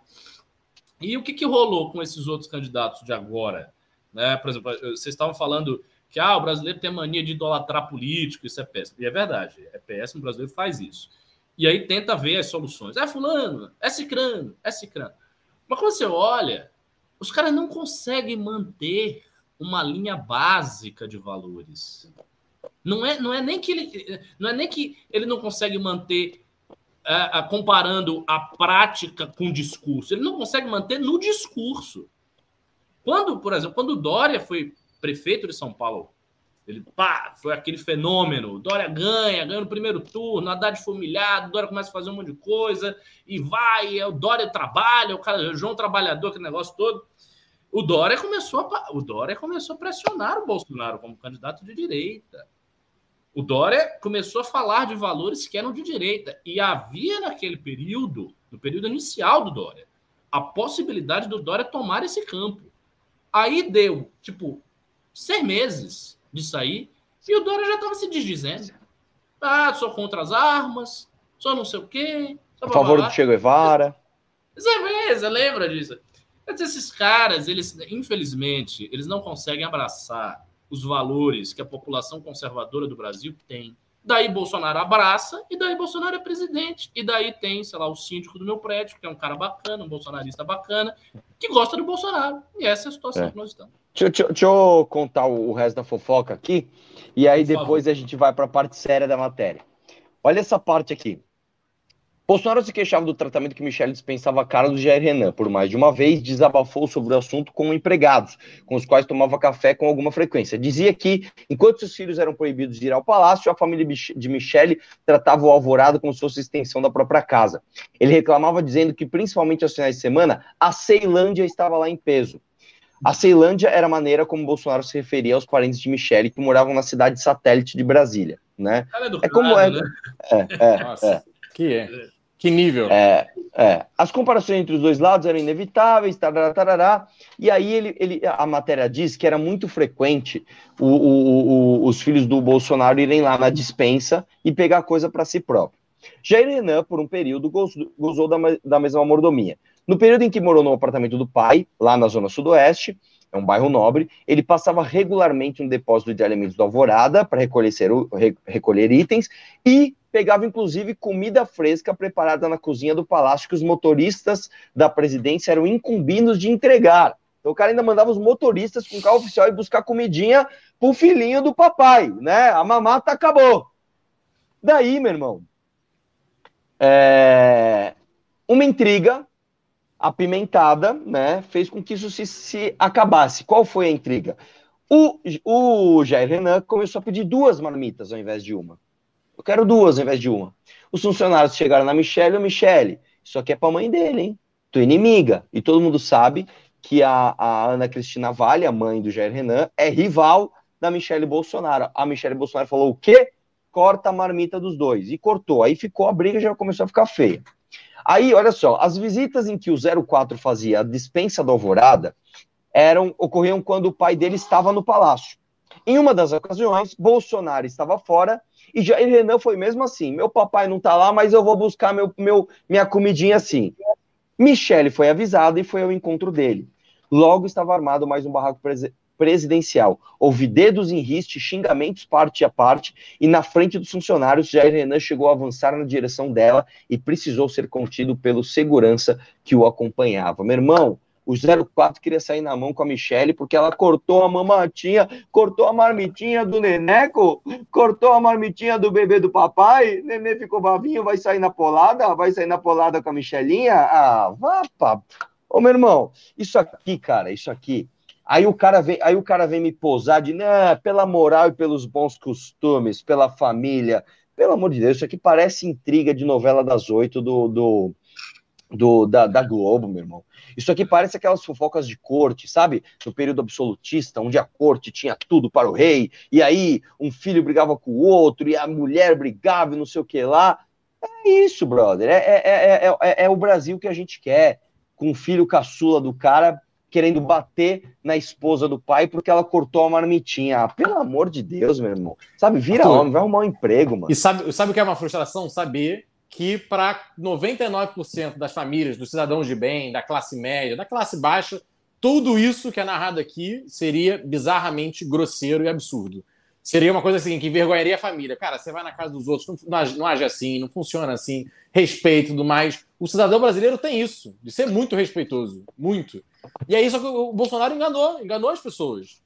E o que, que rolou com esses outros candidatos de agora? Né? Por exemplo, vocês estavam falando que ah, o brasileiro tem mania de idolatrar político, isso é péssimo. E é verdade, é péssimo, o brasileiro faz isso. E aí tenta ver as soluções. É fulano, é cicrano, é cicrano. Mas quando você olha, os caras não conseguem manter uma linha básica de valores. Não é, não é nem que ele não é nem que ele não consegue manter é, comparando a prática com o discurso. Ele não consegue manter no discurso. Quando, por exemplo, quando Dória foi prefeito de São Paulo, ele pá, foi aquele fenômeno. Dória ganha, ganha no primeiro turno, Haddad foi humilhado, Dória começa a fazer um monte de coisa e vai, é o Dória trabalha, o cara, o João trabalhador, aquele negócio todo. O Dória começou a, o Dória começou a pressionar o Bolsonaro como candidato de direita. O Dória começou a falar de valores que eram de direita e havia naquele período, no período inicial do Dória, a possibilidade do Dória tomar esse campo. Aí deu, tipo, seis meses de sair e o Dória já estava se desdizendo. Ah, sou contra as armas, sou não sei o quê. A favor do Che Guevara. Você lembra disso? Esses caras, eles, infelizmente, eles não conseguem abraçar os valores que a população conservadora do Brasil tem. Daí Bolsonaro abraça e daí Bolsonaro é presidente. E daí tem, sei lá, o síndico do meu prédio, que é um cara bacana, um bolsonarista bacana, que gosta do Bolsonaro. E essa é a situação é. que nós estamos. Deixa, deixa, deixa, eu contar o resto da fofoca aqui, e aí Por depois favor. a gente vai para a parte séria da matéria. Olha essa parte aqui. Bolsonaro se queixava do tratamento que Michele dispensava a cara do Jair Renan. Por mais de uma vez, desabafou sobre o assunto com empregados, com os quais tomava café com alguma frequência. Dizia que, enquanto seus filhos eram proibidos de ir ao palácio, a família de Michele tratava o alvorado como se fosse extensão da própria casa. Ele reclamava dizendo que, principalmente aos finais de semana, a Ceilândia estava lá em peso. A Ceilândia era a maneira como Bolsonaro se referia aos parentes de Michele que moravam na cidade satélite de Brasília. Né? É, é como é. Né? É, é, Nossa, é. Que é. Que nível? É, é. As comparações entre os dois lados eram inevitáveis, tarará, tarará, e aí ele, ele, a matéria diz que era muito frequente o, o, o, os filhos do Bolsonaro irem lá na dispensa e pegar coisa para si próprio. Jair Renan, por um período, gozou, da, da mesma mordomia. No período em que morou no apartamento do pai, lá na zona sudoeste, é um bairro nobre, ele passava regularmente um depósito de alimentos do Alvorada para recolher, recolher itens e pegava inclusive comida fresca preparada na cozinha do palácio que os motoristas da presidência eram incumbidos de entregar. Então o cara ainda mandava os motoristas com carro oficial e buscar comidinha pro filhinho do papai, né? A mamata acabou. Daí, meu irmão, é... uma intriga apimentada, né, fez com que isso se, se acabasse. Qual foi a intriga? O, o Jair Renan começou a pedir duas marmitas ao invés de uma. Eu quero duas ao invés de uma. Os funcionários chegaram na Michelle, ô Michelle, isso aqui é pra mãe dele, hein? Tua inimiga. E todo mundo sabe que a, a Ana Cristina Vale, a mãe do Jair Renan, é rival da Michelle Bolsonaro. A Michelle Bolsonaro falou o quê? Corta a marmita dos dois. E cortou. Aí ficou a briga, já começou a ficar feia. Aí, olha só, as visitas em que o 04 fazia a dispensa da alvorada eram, ocorriam quando o pai dele estava no palácio. Em uma das ocasiões, Bolsonaro estava fora e Jair Renan foi mesmo assim. Meu papai não está lá, mas eu vou buscar meu, meu, minha comidinha assim. Michele foi avisada e foi ao encontro dele. Logo estava armado mais um barraco presidencial. Houve dedos em riste, xingamentos parte a parte, e na frente dos funcionários, Jair Renan chegou a avançar na direção dela e precisou ser contido pelo segurança que o acompanhava. Meu irmão, o 04 queria sair na mão com a Michelle porque ela cortou a mamatinha, cortou a marmitinha do Neneco, cortou a marmitinha do bebê do papai. Nenê ficou bavinho, vai sair na polada? Vai sair na polada com a Michelinha? Ah, vá, pá. Ô, meu irmão, isso aqui, cara, isso aqui Aí o cara vem, aí o cara vem me posar de, né, pela moral e pelos bons costumes, pela família, Pelo amor de Deus, isso aqui parece intriga de novela das oito do, do, do da, da, Globo, meu irmão. Isso aqui parece aquelas fofocas de corte, sabe? No período absolutista, onde a corte tinha tudo para o rei, e aí um filho brigava com o outro, e a mulher brigava e não sei o que lá. É isso, brother. É, é, é, é, o Brasil que a gente quer. Com o filho caçula do cara querendo bater na esposa do pai porque ela cortou a marmitinha. Ah, pelo amor de Deus, meu irmão. Sabe, vira Arthur, homem, vai arrumar um emprego, mano. E sabe, sabe o que é uma frustração? Saber que para 99% das famílias, dos cidadãos de bem, da classe média, da classe baixa, tudo isso que é narrado aqui seria bizarramente grosseiro e absurdo. Seria uma coisa assim, que envergonharia a família. Cara, você vai na casa dos outros, não, não, age assim, não funciona assim, respeito e tudo mais. O cidadão brasileiro tem isso, de ser muito respeitoso, muito. E aí, só que o Bolsonaro enganou, enganou as pessoas.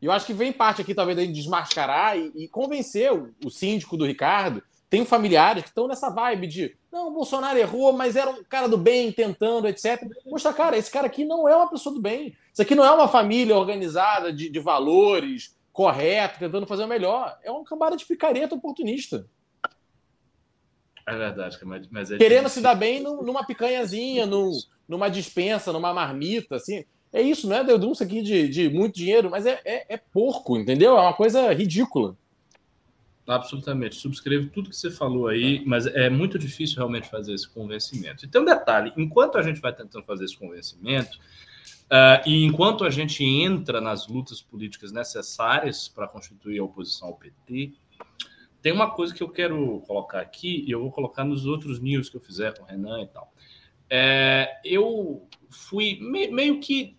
E eu acho que vem parte aqui, talvez, de desmascarar e, e convencer o, o, síndico do Ricardo. Tem familiares que estão nessa vibe de não, o Bolsonaro errou, mas era um cara do bem, tentando, etc. Mostra, cara, esse cara aqui não é uma pessoa do bem. Isso aqui não é uma família organizada de, de valores, correto, tentando fazer o melhor. É uma cambada de picareta oportunista. É verdade, mas é Querendo se dar bem numa picanhazinha, num, numa dispensa, numa marmita, assim. É isso, não é denúncia aqui de, de muito dinheiro, mas é, é, é porco, entendeu? É uma coisa ridícula. Absolutamente, subscrevo tudo que você falou aí, mas é muito difícil realmente fazer esse convencimento. E tem um detalhe: enquanto a gente vai tentando fazer esse convencimento, Uh, e enquanto a gente entra nas lutas políticas necessárias para constituir a oposição ao PT, tem uma coisa que eu quero colocar aqui, e eu vou colocar nos outros news que eu fizer com o Renan e tal. É, eu fui me, meio que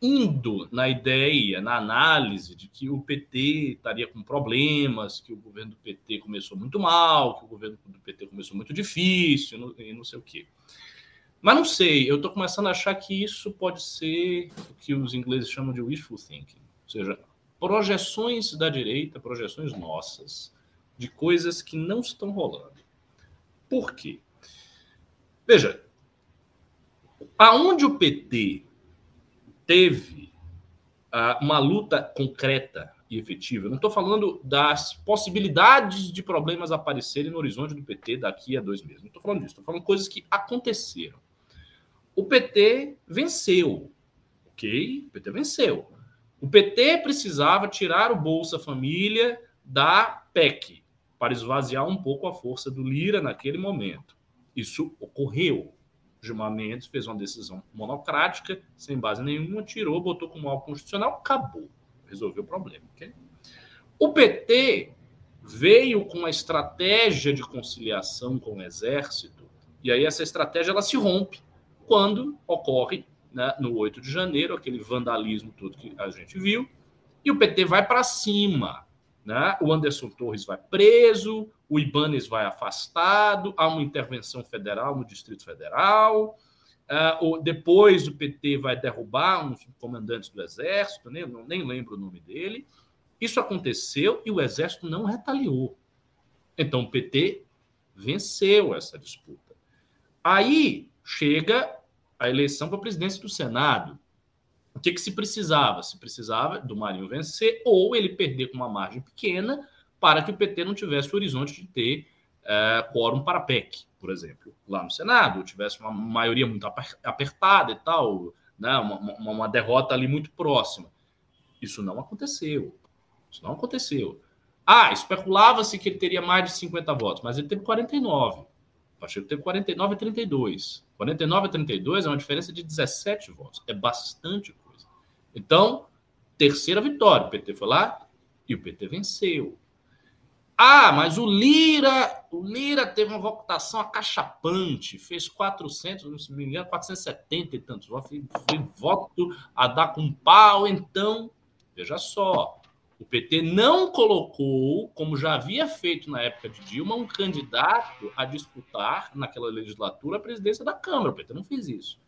indo na ideia, na análise de que o PT estaria com problemas, que o governo do PT começou muito mal, que o governo do PT começou muito difícil, e não sei o quê. Mas não sei, eu estou começando a achar que isso pode ser o que os ingleses chamam de wishful thinking, ou seja, projeções da direita, projeções nossas, de coisas que não estão rolando. Por quê? Veja, aonde o PT teve uh, uma luta concreta e efetiva, não estou falando das possibilidades de problemas aparecerem no horizonte do PT daqui a dois meses, não estou falando disso, estou falando coisas que aconteceram o PT venceu. Ok? O PT venceu. O PT precisava tirar o Bolsa Família da PEC para esvaziar um pouco a força do Lira naquele momento. Isso ocorreu. Gilmar Mendes fez uma decisão monocrática, sem base nenhuma, tirou, botou como algo constitucional, acabou. Resolveu o problema. Okay? O PT veio com uma estratégia de conciliação com o Exército, e aí essa estratégia ela se rompe quando ocorre, né, no 8 de janeiro, aquele vandalismo todo que a gente viu, e o PT vai para cima. Né? O Anderson Torres vai preso, o Ibanez vai afastado, há uma intervenção federal no Distrito Federal. Uh, depois o PT vai derrubar uns comandantes do Exército, né? não, nem lembro o nome dele. Isso aconteceu e o Exército não retaliou. Então o PT venceu essa disputa. Aí chega a eleição para a presidência do Senado. Que, que se precisava? Se precisava do Marinho vencer ou ele perder com uma margem pequena para que o PT não tivesse o horizonte de ter é, quórum para PEC, por exemplo, lá no Senado, tivesse uma maioria muito apertada e tal, né, uma, uma, uma derrota ali muito próxima. Isso não aconteceu. Isso não aconteceu. Ah, especulava-se que ele teria mais de 50 votos, mas ele teve 49. O Pacheco teve 49 e 32. 49 a 32 é uma diferença de 17 votos. É bastante. Então, terceira vitória. O PT foi lá e o PT venceu. Ah, mas o Lira, o Lira teve uma votação acachapante, fez 400, não me engano, 470 e tantos votos, foi, foi voto a dar com pau, então, veja só, o PT não colocou, como já havia feito na época de Dilma, um candidato a disputar naquela legislatura a presidência da Câmara. O PT não fez isso.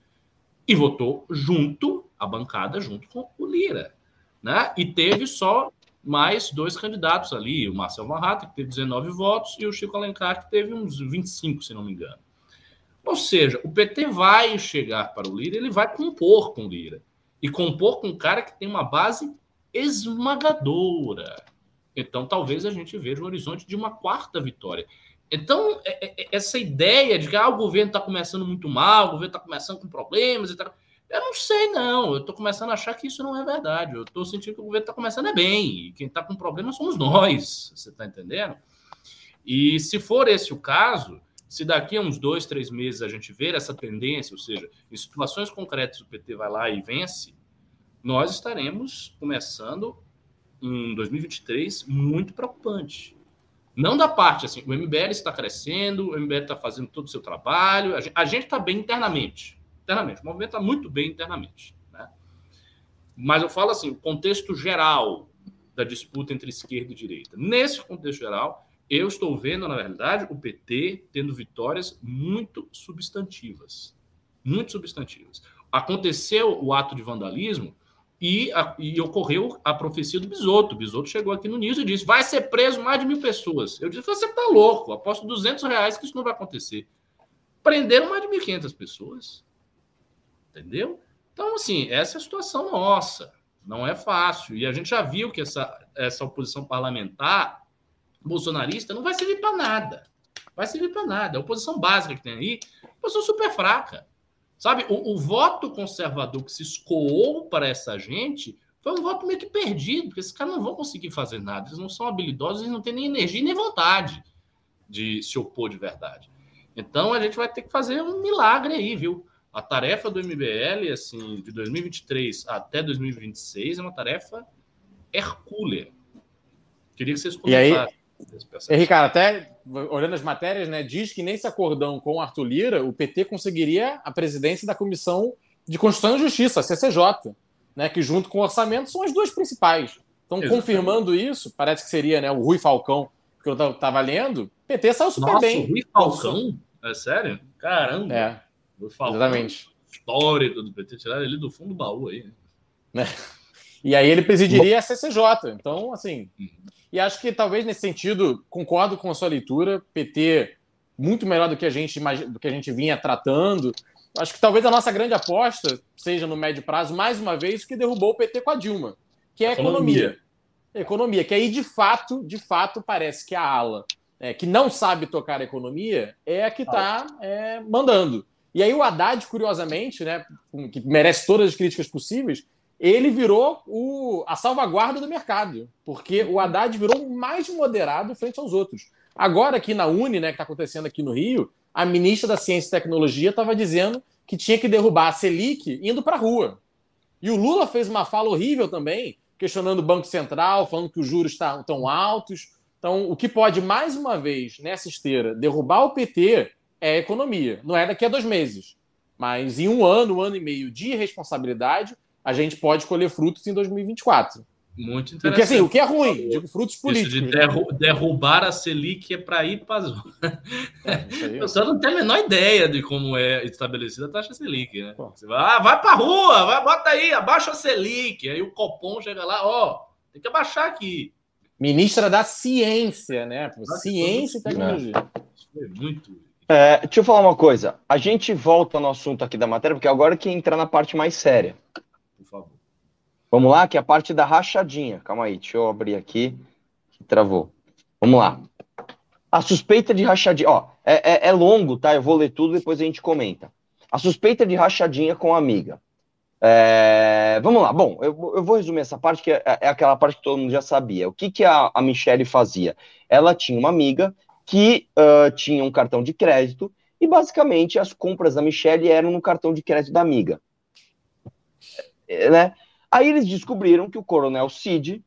E votou junto, a bancada, junto com o Lira. Né? E teve só mais dois candidatos ali, o Marcel Van que teve 19 votos, e o Chico Alencar, que teve uns 25, se não me engano. Ou seja, o PT vai chegar para o Lira, ele vai compor com o Lira. E compor com um cara que tem uma base esmagadora. Então, talvez a gente veja o horizonte de uma quarta vitória. Então, é, é, é, essa ideia de que ah, o governo está começando muito mal, o governo está começando com problemas e tal. Eu não sei, não. Eu estou começando a achar que isso não é verdade. Eu estou sentindo que o governo está começando é bem. E quem está com problema somos nós. Você está entendendo? E se for esse o caso, se daqui a uns dois, três meses a gente ver essa tendência, ou seja, em situações concretas o PT vai lá e vence, nós estaremos começando em 2023 muito preocupante. Não da parte assim, o MBL está crescendo, o MBL está fazendo todo o seu trabalho, a gente está bem internamente. Internamente, o movimento está muito bem internamente. Né? Mas eu falo assim, o contexto geral da disputa entre esquerda e direita. Nesse contexto geral, eu estou vendo, na verdade, o PT tendo vitórias muito substantivas. Muito substantivas. Aconteceu o ato de vandalismo e, a, e ocorreu a profecia do Bisoto. O Bisoto chegou aqui no News e disse: vai ser preso mais de mil pessoas. Eu disse: você está louco, aposto 200 reais que isso não vai acontecer. Prenderam mais de 1.500 pessoas. Entendeu? Então, assim, essa é a situação nossa. Não é fácil. E a gente já viu que essa, essa oposição parlamentar bolsonarista não vai servir para nada. Vai servir para nada. A oposição básica que tem aí, oposição super fraca. Sabe, o, o, voto conservador que se escoou para essa gente foi um voto meio que perdido, porque esses caras não vão conseguir fazer nada, eles não são habilidosos, eles não têm nem energia nem vontade de se opor de verdade. Então a gente vai ter que fazer um milagre aí, viu? A tarefa do MBL, assim, de 2023 até 2026 é uma tarefa hercúlea. Queria que vocês comentassem. E Ricardo, até olhando as matérias, né, diz que nesse acordão com Arthur Lira, o PT conseguiria a presidência da Comissão de Constituição e Justiça, a CCJ, né, que junto com o orçamento são as duas principais. Então, Exatamente. confirmando isso, parece que seria né, o Rui Falcão, que eu estava lendo, PT saiu super Nossa, bem. Rui Falcão? É sério? Caramba! É. Rui Falcão. Exatamente. Histórico do PT, tiraram ele do fundo do baú aí. Né? E aí ele presidiria a CCJ. Então, assim, uhum. E acho que talvez nesse sentido, concordo com a sua leitura, PT muito melhor do que a gente do que a gente vinha tratando. Acho que talvez a nossa grande aposta seja no médio prazo, mais uma vez, o que derrubou o PT com a Dilma, que é a economia. Economia, economia que aí de fato, de fato, parece que a ala é, que não sabe tocar a economia é a que está é, mandando. E aí o Haddad, curiosamente, né, que merece todas as críticas possíveis, ele virou o, a salvaguarda do mercado, porque o Haddad virou mais moderado frente aos outros. Agora, aqui na Uni, né, que está acontecendo aqui no Rio, a ministra da Ciência e Tecnologia estava dizendo que tinha que derrubar a Selic indo para a rua. E o Lula fez uma fala horrível também, questionando o Banco Central, falando que os juros estão tão altos. Então, o que pode, mais uma vez, nessa esteira, derrubar o PT é a economia. Não é daqui a dois meses, mas em um ano, um ano e meio de irresponsabilidade, a gente pode colher frutos em 2024. Muito interessante. Porque assim, o que é ruim, digo frutos políticos. Isso de né? derru derrubar a Selic é para ir para as. É, só não tem a menor ideia de como é estabelecida a taxa Selic, né? Você vai, ah, vai para a rua, vai, bota aí, abaixa a Selic. Aí o Copom chega lá, ó, tem que abaixar aqui. Ministra da Ciência, né? Ciência e Tecnologia. Foi muito. É, deixa eu falar uma coisa. A gente volta no assunto aqui da matéria, porque agora que entra na parte mais séria. Vamos lá, que é a parte da rachadinha. Calma aí, deixa eu abrir aqui. Travou. Vamos lá. A suspeita de rachadinha. Ó, é, é, é longo, tá? Eu vou ler tudo depois a gente comenta. A suspeita de rachadinha com a amiga. É, vamos lá. Bom, eu, eu, vou resumir essa parte, que é, é, aquela parte que todo mundo já sabia. O que, que a, a Michelle fazia? Ela tinha uma amiga que uh, tinha um cartão de crédito e, basicamente, as compras da Michelle eram no cartão de crédito da amiga. É, né? Aí eles descobriram que o coronel Cid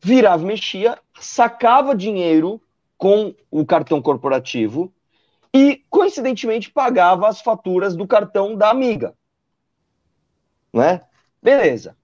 virava mexia, sacava dinheiro com o cartão corporativo e, coincidentemente, pagava as faturas do cartão da amiga. Né? Beleza.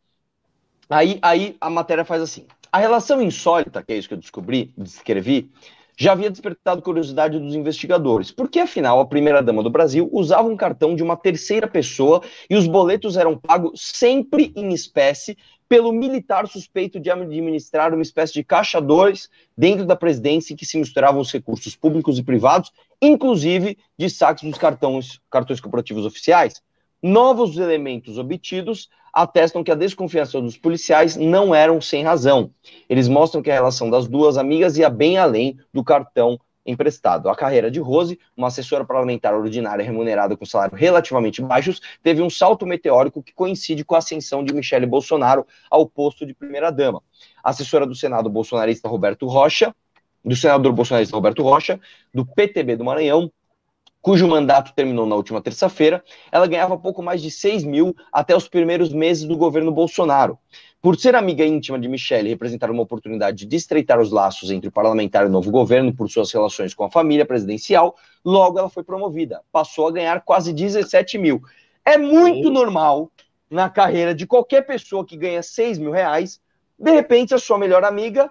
Aí, aí a matéria faz assim. A relação insólita, que é isso que eu descobri, descrevi, já havia despertado curiosidade dos investigadores, porque afinal a primeira-dama do Brasil usava um cartão de uma terceira pessoa e os boletos eram pagos sempre em espécie pelo militar suspeito de administrar uma espécie de caixa 2 dentro da presidência em que se misturavam os recursos públicos e privados, inclusive de saques dos cartões, cartões corporativos oficiais. Novos elementos obtidos atestam que a desconfiança dos policiais não eram sem razão. Eles mostram que a relação das duas amigas ia bem além do cartão emprestado. A carreira de Rose, uma assessora parlamentar ordinária remunerada com salário relativamente baixos, teve um salto meteórico que coincide com a ascensão de Michele Bolsonaro ao posto de primeira-dama. A assessora do Senado bolsonarista Roberto Rocha, do senador bolsonarista Roberto Rocha, do PTB do Maranhão, cujo mandato terminou na última terça-feira, ela ganhava pouco mais de 6 mil até os primeiros meses do governo Bolsonaro. Por ser amiga íntima de Michele e representar uma oportunidade de estreitar os laços entre o parlamentar e o novo governo por suas relações com a família presidencial, logo ela foi promovida. Passou a ganhar quase 17 mil. É muito normal na carreira de qualquer pessoa que ganha 6 mil reais, de repente a sua melhor amiga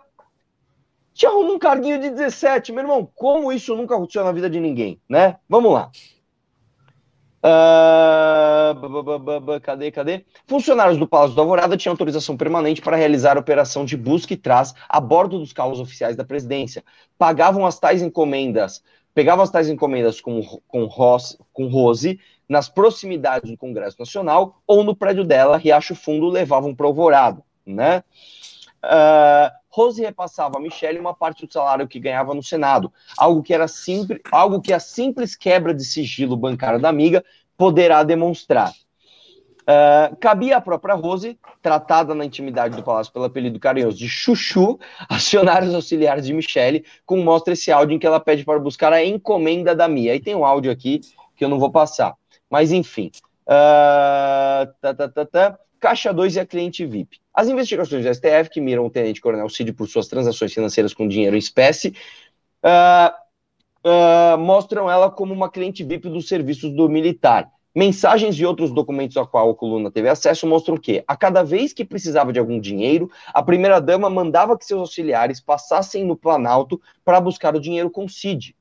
te arruma um carguinho de 17, meu irmão. Como isso nunca aconteceu na vida de ninguém, né? Vamos lá. Uh, cadê, cadê? Funcionários do Palácio do Alvorada tinham autorização permanente para realizar operação de busca e trás a bordo dos carros oficiais da presidência. Pagavam as tais encomendas, pegavam as tais encomendas com, com, Rose, com Rose nas proximidades do Congresso Nacional ou no prédio dela, Riacho Fundo, levavam para o Alvorada, né? Uh, Rose repassava a Michelle uma parte do salário que ganhava no Senado, algo que era simples, algo que a simples quebra de sigilo bancário da amiga poderá demonstrar. Uh, cabia à própria Rose, tratada na intimidade do palácio pelo apelido carinhoso de Chuchu, acionar os auxiliares de Michelle, com mostra esse áudio em que ela pede para buscar a encomenda da Mia. Aí tem um áudio aqui que eu não vou passar. Mas enfim. Uh, tá, tá, tá. Caixa 2 e a cliente VIP. As investigações do STF, que miram o tenente-coronel Cid por suas transações financeiras com dinheiro em espécie, uh, uh, mostram ela como uma cliente VIP dos serviços do militar. Mensagens e outros documentos a qual a coluna teve acesso mostram que, a cada vez que precisava de algum dinheiro, a primeira-dama mandava que seus auxiliares passassem no Planalto para buscar o dinheiro com Cid.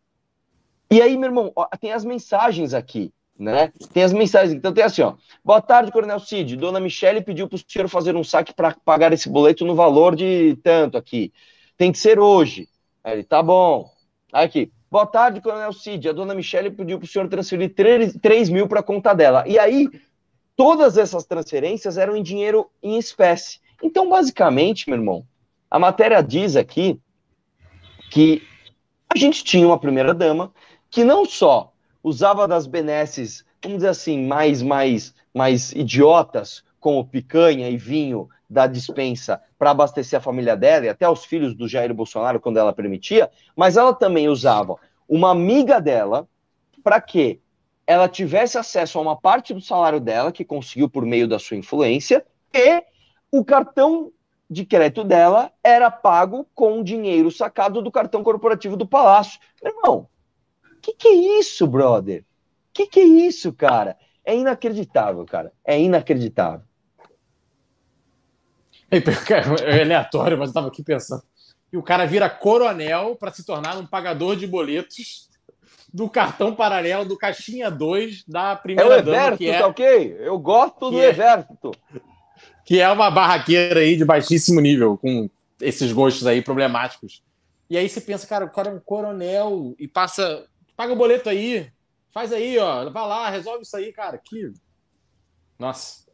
E aí, meu irmão, tem as mensagens aqui né? Tem as mensagens, então tem assim, ó. Boa tarde, Coronel Cid. Dona Michele pediu para o senhor fazer um saque para pagar esse boleto no valor de tanto aqui. Tem que ser hoje. Aí ele, tá bom. Aí aqui. Boa tarde, Coronel Cid. A dona Michele pediu para o senhor transferir 3, 3 mil para a conta dela. E aí, todas essas transferências eram em dinheiro em espécie. Então, basicamente, meu irmão, a matéria diz aqui que a gente tinha uma primeira-dama que não só usava das benesses, vamos dizer assim, mais, mais, mais idiotas, como picanha e vinho da dispensa para abastecer a família dela e até os filhos do Jair Bolsonaro quando ela permitia, mas ela também usava uma amiga dela para que ela tivesse acesso a uma parte do salário dela que conseguiu por meio da sua influência e o cartão de crédito dela era pago com dinheiro sacado do cartão corporativo do palácio. Meu irmão, que que é isso, brother? Que que é isso, cara? É inacreditável, cara. É inacreditável. É aleatório, mas eu tava aqui pensando. E o cara vira coronel para se tornar um pagador de boletos do cartão paralelo do Caixinha 2 da primeira é o exército, é... tá ok? Eu gosto do é... exército. Que é uma barraqueira aí de baixíssimo nível, com esses gostos aí problemáticos. E aí você pensa, cara, o cara é um coronel e passa Paga o boleto aí. Faz aí, ó. Vai lá, resolve isso aí, cara. Que. Nossa.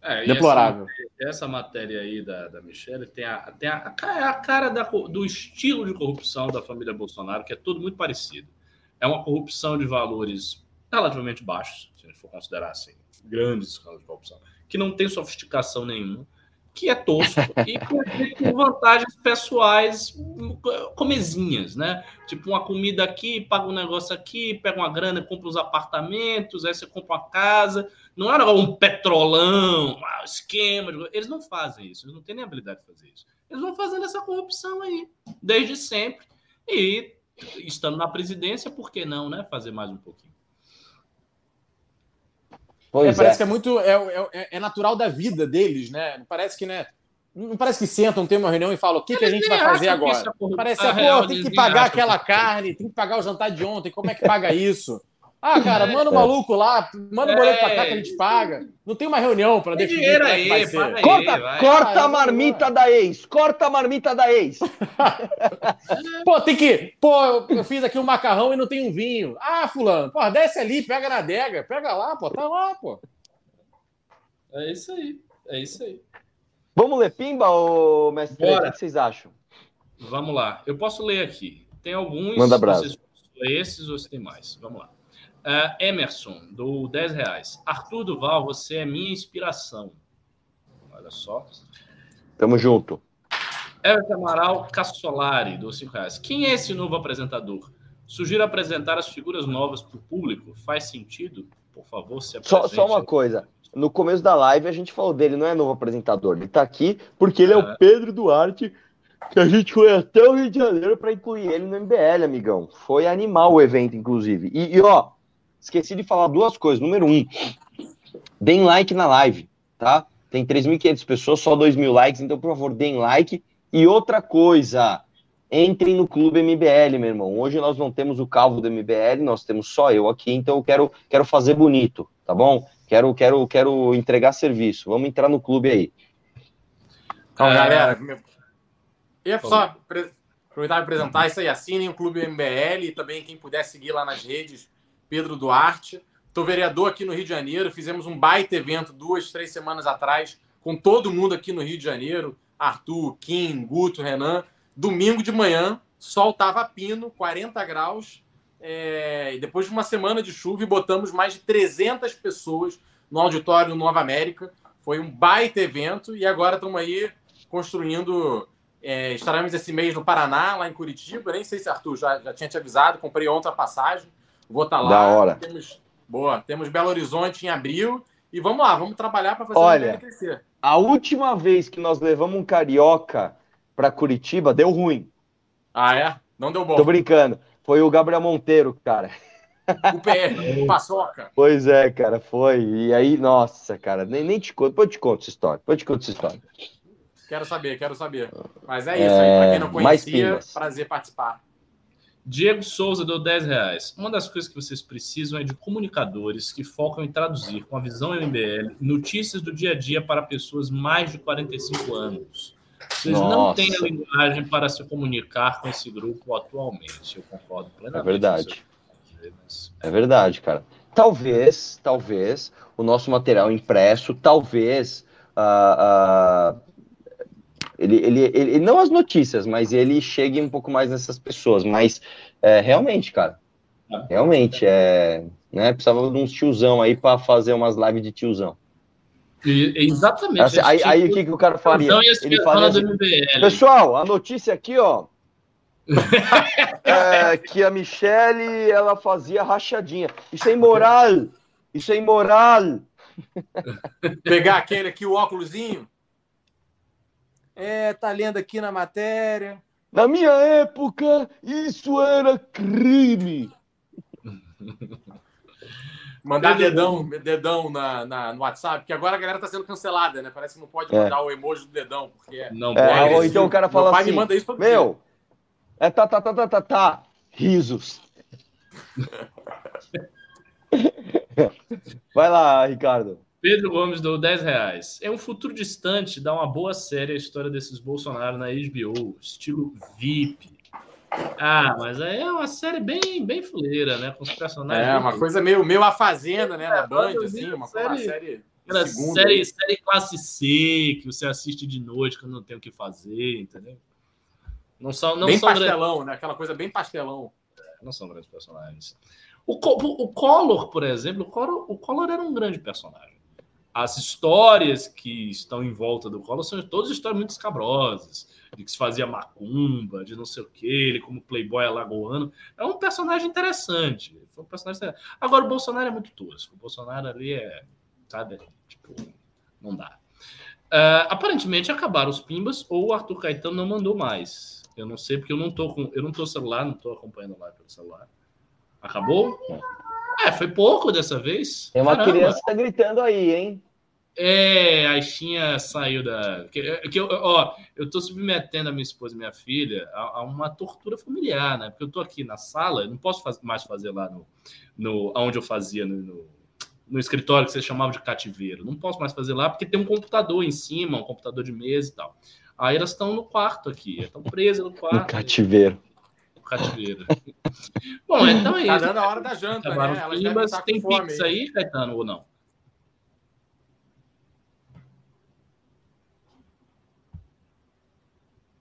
É, Deplorável. Essa, essa, matéria aí da, da Michelle tem a, tem a, a cara da, do estilo de corrupção da família Bolsonaro, que é tudo muito parecido. É uma corrupção de valores relativamente baixos, se a gente for considerar assim, grandes escândalos de corrupção, que não tem sofisticação nenhuma que é tosco e com, vantagens pessoais comezinhas, né? Tipo, uma comida aqui, paga um negócio aqui, pega uma grana, compra os apartamentos, aí você compra uma casa. Não era um petrolão, um esquema. Eles não fazem isso, eles não têm nem habilidade de fazer isso. Eles vão fazendo essa corrupção aí, desde sempre. E estando na presidência, por que não, né? Fazer mais um pouquinho. É, parece é. que é muito. É, é, é, natural da vida deles, né? Não parece que, né? Não parece que sentam, tem uma reunião e falam o que, que a gente vai fazer agora. Parece que, pô, tem que pagar aquela carne, tem que pagar o jantar de ontem, como é que paga isso? Ah, cara, manda o um maluco lá, manda o um boleto pra cá que a gente paga. Não tem uma reunião para definir dinheiro aí, vai ser. Corta, aí, corta ah, a marmita da ex, corta a marmita da ex. pô, tem que... Pô, eu fiz aqui um macarrão e não tem um vinho. Ah, fulano, pô, desce ali, pega na adega, pega lá, pô, tá lá, pô. É isso aí. É isso aí. Vamos ler Pimba, ô mestre? Bora. O que vocês acham? Vamos lá. Eu posso ler aqui. Tem alguns. Manda brasa. Vocês esses ou se tem mais. Vamos lá. Ah, Emerson, do 10 reais. Arthur Duval, você é minha inspiração. Olha só. Tamo junto. Everton Amaral Cassolari, do 5 reais. Quem é esse novo apresentador? Sugiro apresentar as figuras novas para o público. Faz sentido? Por favor, se Só, apresente. só uma coisa. No começo da live a gente falou dele, não é novo apresentador. Ele tá aqui porque ele é, É. o Pedro Duarte, que a gente foi até o Rio de Janeiro para incluir ele no MBL, amigão. Foi animal o evento, inclusive. E, e, ó, esqueci de falar duas coisas. Número um, deem like na live, tá? Tem 3.500 pessoas, só 2 mil likes, então, por favor, deem like. E outra coisa, entrem no Clube MBL, meu irmão. Hoje nós não temos o calvo do MBL, nós temos só eu aqui, então eu quero, quero fazer bonito, tá bom? Quero, quero, quero entregar serviço. Vamos entrar no clube aí. Então, É. galera, eu só aproveitar e apresentar isso aí. Assinem o Clube MBL e também quem puder seguir lá nas redes, Pedro Duarte. Estou vereador aqui no Rio de Janeiro. Fizemos um baita evento duas, três semanas atrás com todo mundo aqui no Rio de Janeiro. Arthur, Kim, Guto, Renan. Domingo de manhã, sol tava pino, 40 graus. É, depois de uma semana de chuva, botamos mais de 300 pessoas no auditório Nova América. Foi um baita evento e agora estamos aí construindo. é, estaremos esse mês no Paraná, lá em Curitiba. Nem sei se Arthur já, já tinha te avisado. Comprei ontem a passagem. Vou estar lá. Da hora. Temos, boa. Temos Belo Horizonte em abril. E vamos lá, vamos trabalhar para fazer Olha, MBL crescer. A última vez que nós levamos um carioca para Curitiba, deu ruim. Ah, é? Não deu bom. Tô brincando. Foi o Gabriel Monteiro, cara. O PR, paçoca. Pois é, cara, foi. E aí, nossa, cara, nem, nem te conto. Depois eu te conto essa história. Depois eu te conto essa história. Quero saber, quero saber. Mas é isso É, aí. Para quem não conhecia, prazer participar. Diego Souza deu 10 reais. Uma das coisas que vocês precisam é de comunicadores que focam em traduzir com a visão MBL notícias do dia a dia para pessoas mais de 45 anos. Vocês não Nossa. têm a linguagem para se comunicar com esse grupo atualmente. Eu concordo plenamente. É verdade. mas- É verdade, cara. Talvez, talvez, o nosso material impresso, talvez. ah, ah, ele, ele, ele, não as notícias, mas ele chegue um pouco mais nessas pessoas. Mas é, realmente, cara. Realmente, é. Né, precisava de uns tiozão aí para fazer umas lives de tiozão. E- Exatamente. Assim, aí, Tipo, aí o que, que o cara faria? Então, ia Ele faria do assim, MBL. Pessoal, a notícia aqui, ó. é que a Michelle ela fazia rachadinha. Isso é imoral. Isso é imoral. Pegar aquele aqui, o óculosinho. É, tá lendo aqui na matéria. Na minha época, isso era crime. Mandar dedão, dedão na, na- no WhatsApp, porque agora a galera tá sendo cancelada, né? Parece que não pode É. mandar o emoji do dedão, porque é. Não É, ou então o cara Meu fala pai assim, me manda isso todo Meu, é tá, tá, tá, tá, tá, tá. Risos. Vai lá, Ricardo. Pedro Gomes deu 10 reais. É um futuro distante, dá uma boa série a história desses Bolsonaro na HBO, estilo VIP. Ah, mas aí é uma série bem, bem fuleira, né? Com os personagens. É, uma coisa meio, meio a Fazenda, né? É, Band, eu assim, uma, a uma série- série. Segunda. série, série classe C, que você assiste de noite quando não tem o que fazer, entendeu? Não são, não bem são grandes, pastelão, né? Aquela coisa bem pastelão. não são grandes personagens. O, Co- o Collor, por exemplo, o Collor, o Collor era um grande personagem. As histórias que estão em volta do Collor são todas histórias muito escabrosas, de que se fazia macumba, de não sei o que, ele como playboy alagoano. É um personagem interessante. Foi um personagem interessante. Agora, o Bolsonaro é muito tosco. O Bolsonaro ali é, sabe, tipo, não dá. Ah, aparentemente acabaram os pimbas ou o Arthur Caetano não mandou mais. Eu não sei porque eu não tô com, eu não tô celular, não tô acompanhando lá pelo celular. Acabou? É, foi pouco dessa vez. Tem uma Caramba. criança que tá gritando aí, hein? É, a Xinha saiu da. Que, que eu, ó, eu tô submetendo a minha esposa e minha filha a, a uma tortura familiar, né? Porque eu tô aqui na sala, eu não posso faz- mais fazer lá no, no. onde eu fazia, no, no, no escritório que você chamava de cativeiro. Não posso mais fazer lá porque tem um computador em cima, um computador de mesa e tal. Aí elas estão no quarto aqui, estão presas no quarto. No cativeiro. Bom, então é tá isso. Tá dando a hora da janta, tá né? Elas tá tem fome, aí, Caetano, ou não?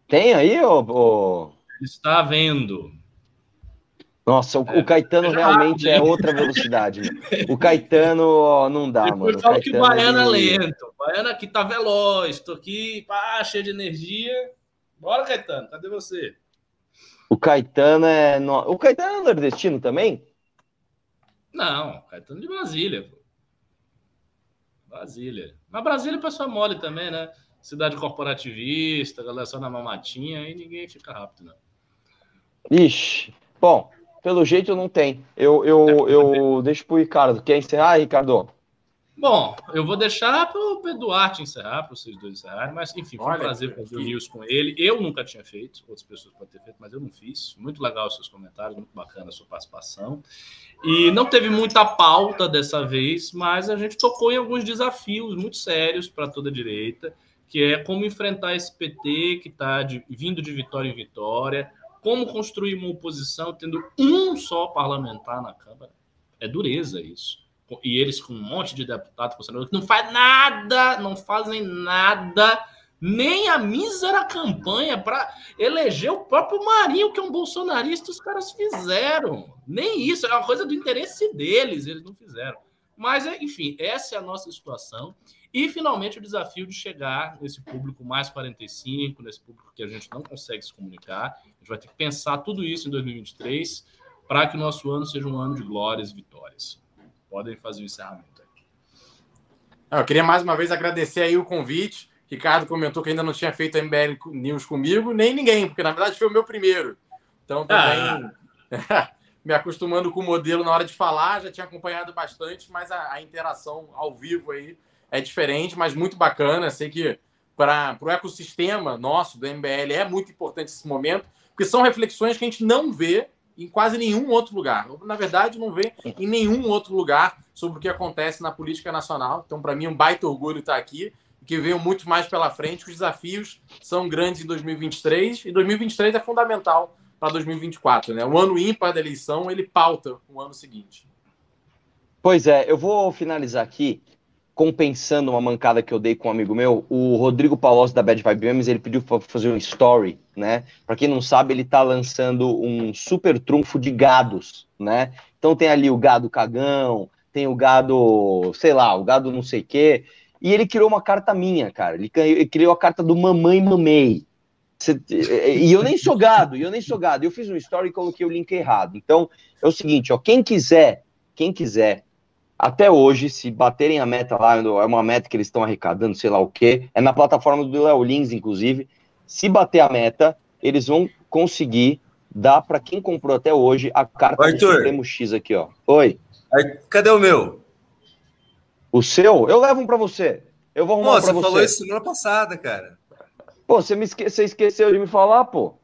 Tem aí, ô... ô... Está vendo. Nossa, o, é, o Caetano é realmente rápido, é outra velocidade. o Caetano ó, não dá, Depois mano. Eu falo que o Baiana é lento. O Baiana aqui tá veloz, tô aqui, pá, cheio de energia. Bora, Caetano, cadê você? O Caetano é. No... O Caetano é nordestino também? Não, Caetano de Brasília. Pô. Brasília. Mas Brasília é pessoa mole também, né? Cidade corporativista, galera só na mamatinha, aí ninguém fica rápido, não. Ixi. Bom, pelo jeito não tem. Eu, eu, eu deixo pro Ricardo. Quer encerrar, Ricardo? Bom, eu vou deixar para o Duarte encerrar, para vocês dois encerrarem, mas enfim, foi um prazer fazer o news com ele. Eu nunca tinha feito, outras pessoas podem ter feito, mas eu não fiz. Muito legal os seus comentários, muito bacana a sua participação. E não teve muita pauta dessa vez, mas a gente tocou em alguns desafios muito sérios para toda a direita, que é como enfrentar esse PT que está vindo de vitória em vitória, como construir uma oposição tendo um só parlamentar na Câmara. É dureza isso e eles com um monte de deputados conservadores que não faz nada, não fazem nada, nem a mísera campanha para eleger o próprio Marinho, que é um bolsonarista, os caras fizeram. Nem isso, é uma coisa do interesse deles, eles não fizeram. Mas, enfim, essa é a nossa situação. E, finalmente, o desafio de chegar nesse público mais 45, nesse público que a gente não consegue se comunicar. A gente vai ter que pensar tudo isso em 2023 para que o nosso ano seja um ano de glórias e vitórias podem fazer o encerramento. Eu queria mais uma vez agradecer aí o convite. Ricardo comentou que ainda não tinha feito a MBL News comigo, nem ninguém, porque na verdade foi o meu primeiro. Então também ah. me acostumando com o modelo na hora de falar, já tinha acompanhado bastante, mas a, a interação ao vivo aí é diferente, mas muito bacana. Sei que para o ecossistema nosso do MBL é muito importante esse momento, porque são reflexões que a gente não vê em quase nenhum outro lugar. Na verdade, não vê em nenhum outro lugar sobre o que acontece na política nacional. Então, para mim, um baita orgulho estar aqui, que veio muito mais pela frente. Os desafios são grandes em 2023 e 2023 é fundamental para 2024. Né? O ano ímpar da eleição, ele pauta o ano seguinte. Pois é, eu vou finalizar aqui compensando uma mancada que eu dei com um amigo meu, o Rodrigo Palocci da Bad Vibe Games, ele pediu para fazer um story, né? Para quem não sabe, ele tá lançando um super trunfo de gados, né? Então tem ali o gado cagão, tem o gado, sei lá, o gado não sei quê, e ele criou uma carta minha, cara. Ele criou a carta do Mamãe Mamei. E eu nem sou gado, e eu nem sou gado. Eu fiz um story e coloquei o link errado. Então, é o seguinte, ó, quem quiser, quem quiser até hoje, se baterem a meta lá, é uma meta que eles estão arrecadando, sei lá o quê, é na plataforma do Léo Lins, inclusive. Se bater a meta, eles vão conseguir dar para quem comprou até hoje a carta Arthur. do Supremo X aqui, ó. Oi. Cadê o meu? O seu? Eu levo um para você. Eu vou arrumar pô, um pra você. Você falou isso semana passada, cara. Pô, você, me esque... você esqueceu de me falar, pô.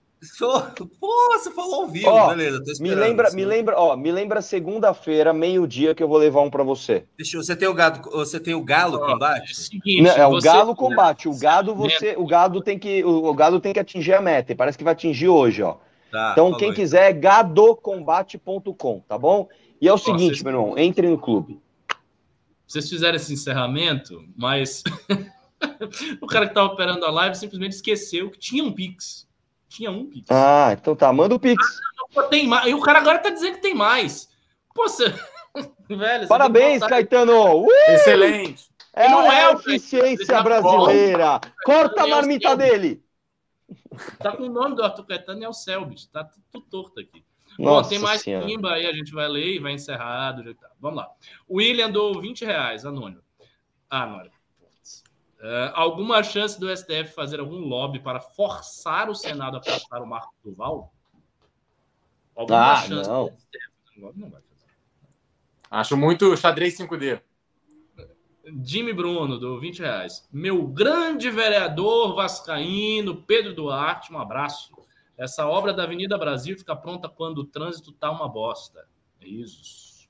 Pô, você falou ao vivo, ó, beleza. me lembra, me lembra, ó, me lembra segunda-feira, meio-dia, que eu vou levar um para você. Deixa eu, você tem o gado, você tem o galo combate? É, seguinte, Não, é o galo combate. O gado você, o gado tem que, o, o gado tem que atingir a meta. Parece que vai atingir hoje, ó. Tá, então quem então. quiser é gadocombate.com, tá bom? E é o seguinte, vocês... meu irmão, entre no clube. Vocês fizeram esse encerramento, mas o cara que estava operando a live simplesmente esqueceu que tinha um Pix. Tinha um Pix. Ah, então tá. Manda o Pix. Ah, tem mais. E o cara agora tá dizendo que tem mais. Pô, você... Velho, Parabéns, Caetano! Uh! Excelente! É, não é a eficiência brasileira. Corta a marmita dele. Tá com o nome do Arthur Caetano e é o Selbit. Tá tudo torto aqui. Nossa Bom, tem mais pimba aí, a gente vai ler e vai encerrar do jeito que tá. Vamos lá. O William dou 20 reais, anônimo. Ah, não. Uh, alguma chance do STF fazer algum lobby para forçar o Senado a passar o Marco Duval? Alguma ah, chance não. do STF fazer um lobby? Não vai fazer. Acho muito xadrez 5D. Jimmy Bruno, do 20 reais. Meu grande vereador vascaíno, Pedro Duarte, um abraço. Essa obra da Avenida Brasil fica pronta quando o trânsito tá uma bosta. É isso.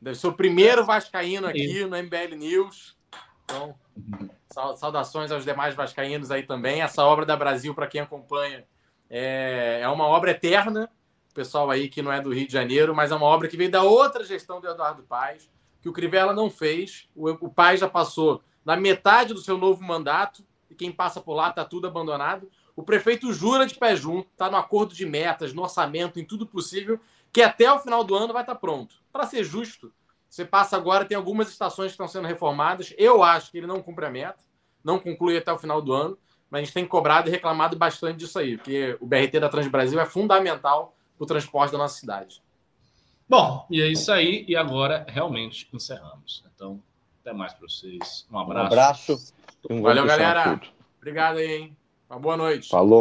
Deve ser o primeiro vascaíno aqui no MBL News. Então, saudações aos demais vascaínos aí também. Essa obra da Brasil, para quem acompanha, é, é uma obra eterna. O pessoal aí que não é do Rio de Janeiro, mas é uma obra que veio da outra gestão do Eduardo Paes, que o Crivella não fez. O, Paes já passou na metade do seu novo mandato, e quem passa por lá está tudo abandonado. O prefeito jura de pé junto, está no acordo de metas, no orçamento, em tudo possível, que até o final do ano vai estar tá pronto. Para ser justo, você passa agora, tem algumas estações que estão sendo reformadas. Eu acho que ele não cumpre a meta, não conclui até o final do ano, mas a gente tem cobrado e reclamado bastante disso aí, porque o BRT da Transbrasil é fundamental para o transporte da nossa cidade. Bom, e é isso aí, e agora realmente encerramos. Então, até mais para vocês. Um abraço. Um abraço. Um Valeu, galera. Obrigado aí, hein? Uma boa noite. Falou,